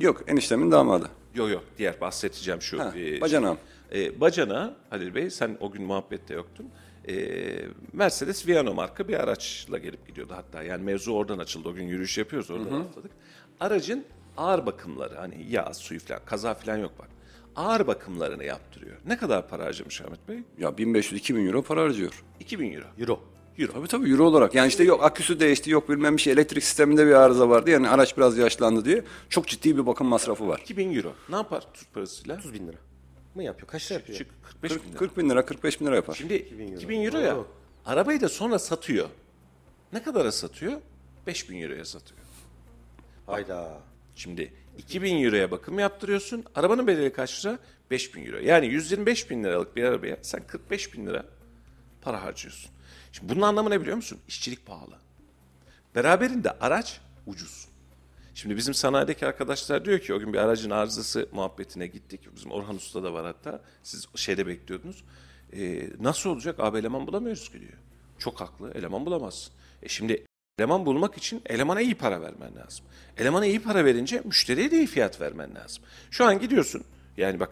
Yok eniştemin damadı. Yok yok diğer bahsedeceğim şu. Ha, e, bacanağım. E, bacana Halil Bey sen o gün muhabbette yoktun. E, Mercedes Viano marka bir araçla gelip gidiyordu hatta. Yani mevzu oradan açıldı. O gün yürüyüş yapıyoruz oradan atladık. Aracın ağır bakımları hani yağ, suyu falan kaza falan yok bak. Ağır bakımlarını yaptırıyor. Ne kadar para harcamış Ahmet Bey? Ya 1500-2000 euro para harcıyor. 2000 euro. Euro. Euro. Tabii tabii euro olarak. Yani işte yok aküsü değişti, yok bilmem bir şey elektrik sisteminde bir arıza vardı. Yani araç biraz yaşlandı diye çok ciddi bir bakım masrafı var. 2000 euro. Ne yapar Türk parasıyla? 30 bin lira mı yapıyor? Kaç lira yapıyor? Çık 45 bin 40, lira. 40 bin lira, 45 bin lira yapar. Şimdi 2000 2000 euro, euro. ya. Oo. Arabayı da sonra satıyor. Ne kadara satıyor? 5000 euroya satıyor. Hayda. Şimdi 2000 euroya bakım yaptırıyorsun. Arabanın bedeli kaç lira? 5000 euro. Yani 125 bin liralık bir arabaya sen 45 bin lira para harcıyorsun. Şimdi bunun anlamı ne biliyor musun? İşçilik pahalı. Beraberinde araç ucuz. Şimdi bizim sanayideki arkadaşlar diyor ki o gün bir aracın arızası muhabbetine gittik. Bizim Orhan Usta da var hatta. Siz şeyde bekliyordunuz. Ee, nasıl olacak? Abi eleman bulamıyoruz ki diyor. Çok haklı. Eleman bulamazsın. E şimdi eleman bulmak için elemana iyi para vermen lazım. Elemana iyi para verince müşteriye de iyi fiyat vermen lazım. Şu an gidiyorsun. Yani bak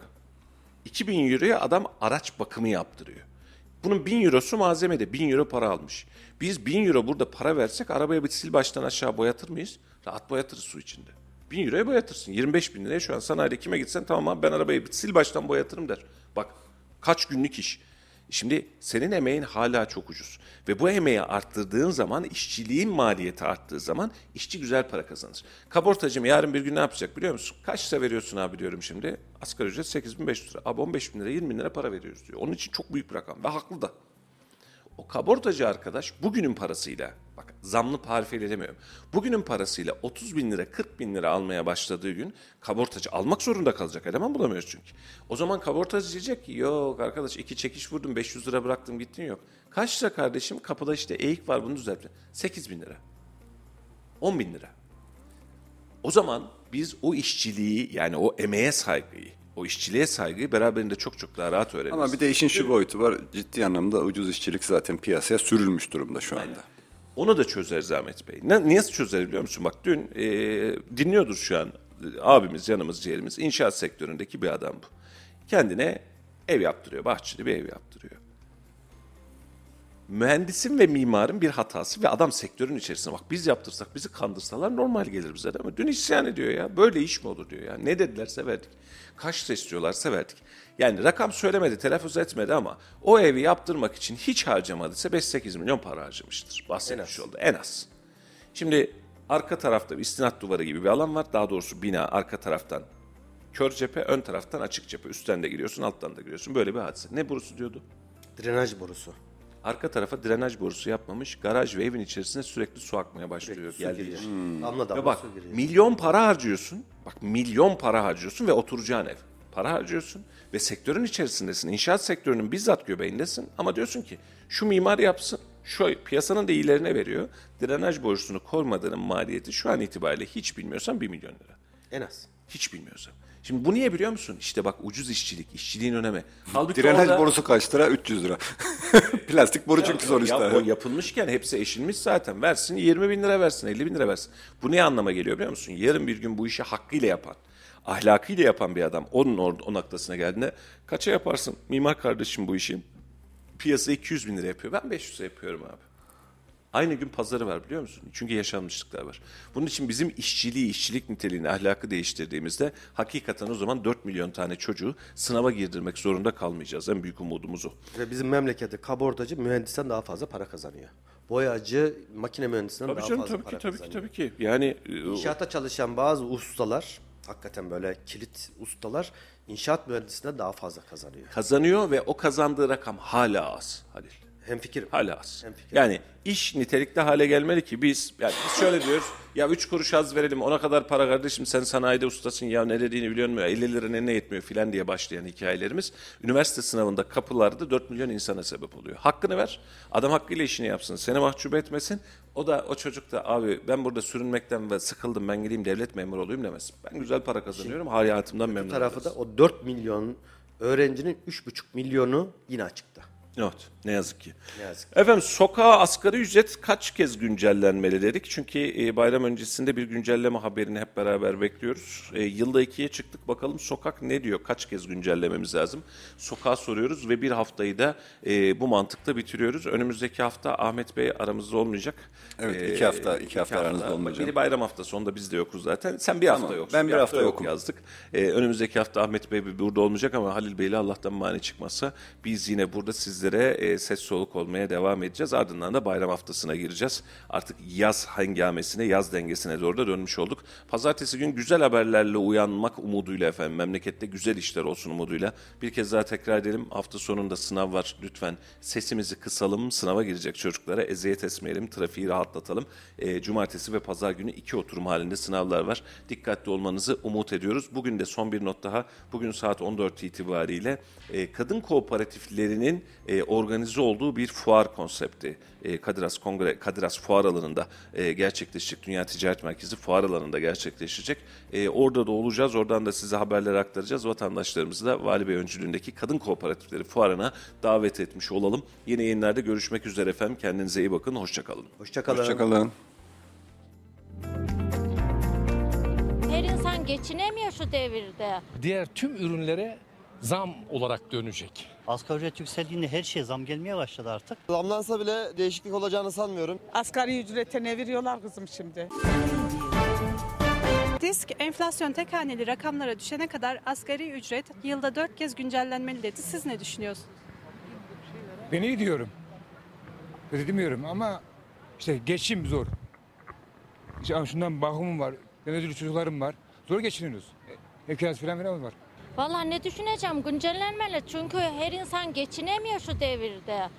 2000 euroya adam araç bakımı yaptırıyor. Bunun 1000 eurosu malzemede 1000 euro para almış. Biz 1000 euro burada para versek arabaya bir sil baştan aşağı boyatır mıyız? Rahat boyatırız su içinde. 1000 euroya boyatırsın. 25 bin liraya şu an sanayide kime gitsen tamam abi ben arabayı bir sil baştan boyatırım der. Bak kaç günlük iş. Şimdi senin emeğin hala çok ucuz. Ve bu emeği arttırdığın zaman, işçiliğin maliyeti arttığı zaman işçi güzel para kazanır. Kabortacım yarın bir gün ne yapacak biliyor musun? Kaç lira veriyorsun abi diyorum şimdi. Asgari ücret 8500 lira. Abi 15 bin lira 20 bin lira para veriyoruz diyor. Onun için çok büyük bir rakam ve haklı da. O kabortacı arkadaş bugünün parasıyla, bak zamlı parifeyle demiyorum. Bugünün parasıyla 30 bin lira 40 bin lira almaya başladığı gün kabortacı almak zorunda kalacak. Eleman bulamıyoruz çünkü. O zaman kabortacı diyecek ki yok arkadaş iki çekiş vurdum 500 lira bıraktım gittin yok. Kaç lira kardeşim kapıda işte eğik var bunu düzeltti. 8 bin lira. 10 bin lira. O zaman biz o işçiliği yani o emeğe saygıyı, o işçiliğe saygıyı beraberinde çok çok daha rahat öğreniriz. Ama bir de işin şu boyutu var. Ciddi anlamda ucuz işçilik zaten piyasaya sürülmüş durumda şu anda. Onu da çözeriz Ahmet Bey. Ne, niye çözeriz biliyor musun? Bak dün e, dinliyordur şu an abimiz, yanımız, ciğerimiz. İnşaat sektöründeki bir adam bu. Kendine ev yaptırıyor, bahçeli bir ev yaptırıyor. Mühendisin ve mimarın bir hatası ve adam sektörün içerisinde. Bak biz yaptırsak, bizi kandırsalar normal gelir bize değil mi? Dün isyan ediyor ya. Böyle iş mi olur diyor ya. Ne dedilerse verdik. Kaç istiyorlarsa verdik. Yani rakam söylemedi, telaffuz etmedi ama o evi yaptırmak için hiç harcamadıysa 5-8 milyon para harcamıştır. Bahsetmiş oldu en az. Şimdi arka tarafta bir istinat duvarı gibi bir alan var. Daha doğrusu bina arka taraftan kör cephe, ön taraftan açık cephe. Üstten de giriyorsun, alttan da giriyorsun. Böyle bir hadise. Ne borusu diyordu? Drenaj borusu. Arka tarafa drenaj borusu yapmamış. Garaj ve evin içerisine sürekli su akmaya başlıyor. Su Geldiği giriyor. yer. Damla Ve bak su giriyor. milyon para harcıyorsun. Bak milyon para harcıyorsun ve oturacağın ev. Para harcıyorsun ve sektörün içerisindesin. İnşaat sektörünün bizzat göbeğindesin. Ama diyorsun ki şu mimar yapsın. Şu piyasanın da iyilerine veriyor. Drenaj borusunu koymadığının maliyeti şu an itibariyle hiç bilmiyorsan 1 milyon lira. En az. Hiç bilmiyorsan. Şimdi bu niye biliyor musun? İşte bak ucuz işçilik, işçiliğin önemi. Halbuki Direnaj orada- borusu kaç lira? 300 lira. [LAUGHS] Plastik boru çünkü sonuçta. Ya, o yapılmışken hepsi eşilmiş zaten. Versin 20 bin lira versin, 50 bin lira versin. Bu ne anlama geliyor biliyor musun? Yarın bir gün bu işi hakkıyla yapan, ahlakıyla yapan bir adam onun or- o noktasına geldiğinde kaça yaparsın? Mimar kardeşim bu işi piyasa 200 bin lira yapıyor. Ben 500 lira yapıyorum abi. Aynı gün pazarı var biliyor musun? Çünkü yaşanmışlıklar var. Bunun için bizim işçiliği, işçilik niteliğini, ahlakı değiştirdiğimizde hakikaten o zaman 4 milyon tane çocuğu sınava girdirmek zorunda kalmayacağız. En büyük umudumuz o. Ve bizim memlekette kabortacı mühendisten daha fazla para kazanıyor. Boyacı makine mühendisinden Tabii daha canım fazla tabii para ki tabii ki kazanıyor. tabii ki. Yani e, İnşaatta çalışan bazı ustalar, hakikaten böyle kilit ustalar inşaat mühendisinden daha fazla kazanıyor. kazanıyor ve o kazandığı rakam hala az Halil. Hem fikir. Hala az. Hemfikir. Yani iş nitelikli hale gelmeli ki biz yani biz şöyle diyoruz ya üç kuruş az verelim ona kadar para kardeşim sen sanayide ustasın ya ne dediğini biliyor musun 50 lira ne yetmiyor filan diye başlayan hikayelerimiz üniversite sınavında kapılarda 4 milyon insana sebep oluyor. Hakkını ver adam hakkıyla işini yapsın seni mahcup etmesin o da o çocuk da abi ben burada sürünmekten ve sıkıldım ben gideyim devlet memuru olayım demesin. Ben güzel para kazanıyorum hayatımdan Bu memnunum. tarafı desin. da o 4 milyon öğrencinin 3,5 milyonu yine açıkta. Evet, ne yazık ki. Ne yazık Efendim sokağa asgari ücret kaç kez güncellenmeli dedik. Çünkü e, bayram öncesinde bir güncelleme haberini hep beraber bekliyoruz. E, yılda ikiye çıktık bakalım sokak ne diyor, kaç kez güncellememiz lazım. Sokağa soruyoruz ve bir haftayı da e, bu mantıkta bitiriyoruz. Önümüzdeki hafta Ahmet Bey aramızda olmayacak. Evet, iki hafta- iki hafta aranızda olmayacak. Biri bayram haftası, onda biz de yokuz zaten. Sen bir hafta Tamam, yoksun. ben bir hafta yok yokum. yazdık. Ee, önümüzdeki hafta Ahmet Bey burada olmayacak ama Halil Bey'le Allah'tan mani çıkmazsa biz yine burada sizlere e, ses soluk olmaya devam edeceğiz. Ardından da bayram haftasına gireceğiz. Artık yaz hengamesine, yaz dengesine doğru da dönmüş olduk. Pazartesi gün güzel haberlerle uyanmak umuduyla efendim memlekette güzel işler olsun umuduyla. Bir kez daha tekrar edelim. Hafta sonunda sınav var. Lütfen sesimizi kısalım. Sınava girecek çocuklara eziyet etmeyelim. Trafiği rahatlatalım. E, cumartesi ve pazar günü iki oturum halinde sınavlar var. Dikkatli olmanızı umut ediyoruz. Bugün de son bir not daha. Bugün saat 14 itibariyle e, kadın kooperatiflerinin e, organize olduğu bir fuar konsepti. E, Kadiras Kongre, Kadiras Fuar alanında e, gerçekleşecek. Dünya Ticaret Merkezi fuar alanında gerçekleşecek. E, orada da olacağız. Oradan da size haberler aktaracağız. Vatandaşlarımızı da Vali Bey öncülüğündeki kadın kooperatifleri fuarına davet etmiş olalım. Yeni yayınlarda görüşmek üzere efendim. Kendinize iyi bakın. Hoşçakalın. Hoşçakalın. Hoşçakalın. Her insan geçinemiyor şu devirde. diğer tüm ürünlere zam olarak dönecek. Asgari ücret yükseldiğinde her şeye zam gelmeye başladı artık. Zamlansa bile değişiklik olacağını sanmıyorum. Asgari ücrete ne veriyorlar kızım şimdi? Disk enflasyon tek haneli rakamlara düşene kadar asgari ücret yılda dört kez güncellenmeli dedi. Siz ne düşünüyorsunuz? Ben iyi diyorum. Demiyorum ama işte geçim zor. İşte şundan bakımım var. Ben ödülü çocuklarım var. Zor geçiniyoruz. Ev kirası falan falan var. Vallahi ne düşüneceğim güncellenmeli çünkü her insan geçinemiyor şu devirde.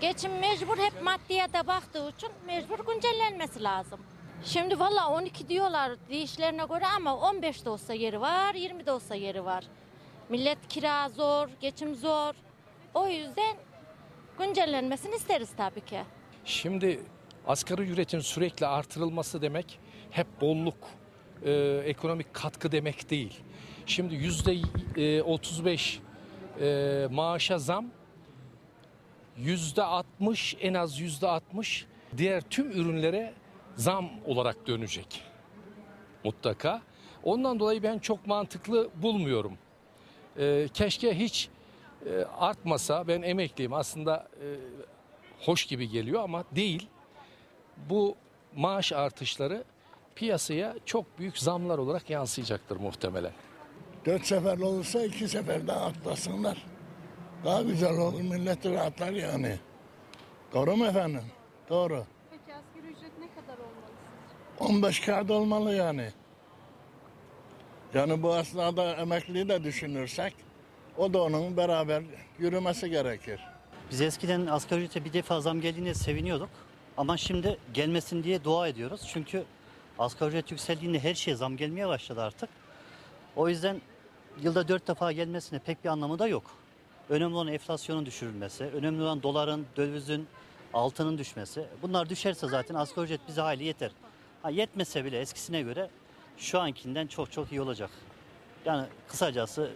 Geçim mecbur hep maddiyata baktığı için mecbur güncellenmesi lazım. Şimdi vallahi 12 diyorlar deyişlerine göre ama 15 de olsa yeri var, 20 de olsa yeri var. Millet kira zor, geçim zor. O yüzden güncellenmesini isteriz tabii ki. Şimdi asgari ücretin sürekli artırılması demek hep bolluk, e, ekonomik katkı demek değil. Şimdi yüzde e, 35 e, maaşa zam, yüzde 60 en az yüzde 60 diğer tüm ürünlere zam olarak dönecek mutlaka. Ondan dolayı ben çok mantıklı bulmuyorum. E, keşke hiç e, artmasa. Ben emekliyim aslında e, hoş gibi geliyor ama değil. Bu maaş artışları piyasaya çok büyük zamlar olarak yansıyacaktır muhtemelen. Dört sefer olursa iki seferde atlasınlar. Daha güzel olur millet rahatlar yani. Doğru mu efendim? Doğru. Peki asgari ücret ne kadar olmalı 15 kağıt olmalı yani. Yani bu aslında emekliyi de düşünürsek o da onun beraber yürümesi gerekir. Biz eskiden asgari ücrete bir defa zam geldiğinde seviniyorduk. Ama şimdi gelmesin diye dua ediyoruz. Çünkü asgari ücret yükseldiğinde her şeye zam gelmeye başladı artık. O yüzden yılda dört defa gelmesine pek bir anlamı da yok. Önemli olan enflasyonun düşürülmesi, önemli olan doların, dövizin, altının düşmesi. Bunlar düşerse zaten asgari ücret bize hayli yeter. Ha, yetmese bile eskisine göre şu ankinden çok çok iyi olacak. Yani kısacası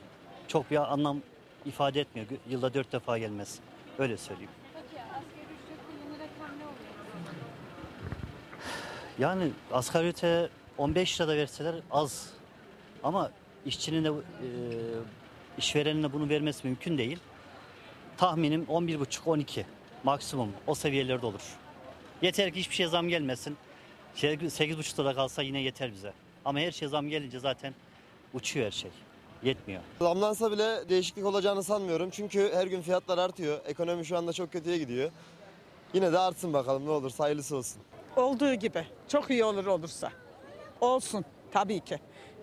çok bir anlam ifade etmiyor yılda dört defa gelmesi. Öyle söyleyeyim. Peki asgari yeni rakam ne oluyor? Yani asgari ücrete 15 lira da verseler az. Ama işçinin de e, işverenine bunu vermesi mümkün değil. Tahminim 11,5-12 maksimum o seviyelerde olur. Yeter ki hiçbir şeye zam gelmesin. Şey, 8,5 lira kalsa yine yeter bize. Ama her şeye zam gelince zaten uçuyor her şey. Yetmiyor. Zamlansa bile değişiklik olacağını sanmıyorum. Çünkü her gün fiyatlar artıyor. Ekonomi şu anda çok kötüye gidiyor. Yine de artsın bakalım ne olur hayırlısı olsun. Olduğu gibi. Çok iyi olur olursa. Olsun tabii ki.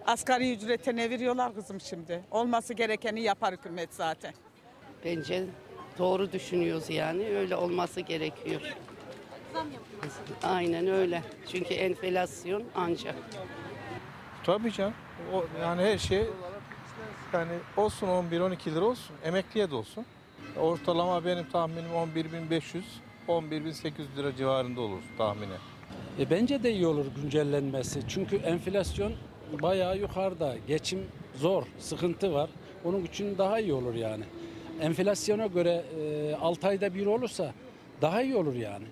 Asgari ücrete ne veriyorlar kızım şimdi? Olması gerekeni yapar hükümet zaten. Bence doğru düşünüyoruz yani. Öyle olması gerekiyor. Aynen öyle. Çünkü enflasyon ancak. Tabii canım. O, yani her şey yani olsun 11-12 lira olsun. Emekliye de olsun. Ortalama benim tahminim 11.500 11.800 lira civarında olur tahmini. E bence de iyi olur güncellenmesi. Çünkü enflasyon bayağı yukarıda. Geçim zor, sıkıntı var. Onun için daha iyi olur yani. Enflasyona göre e, 6 ayda bir olursa daha iyi olur yani.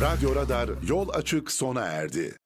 Radyo Radar yol açık sona erdi.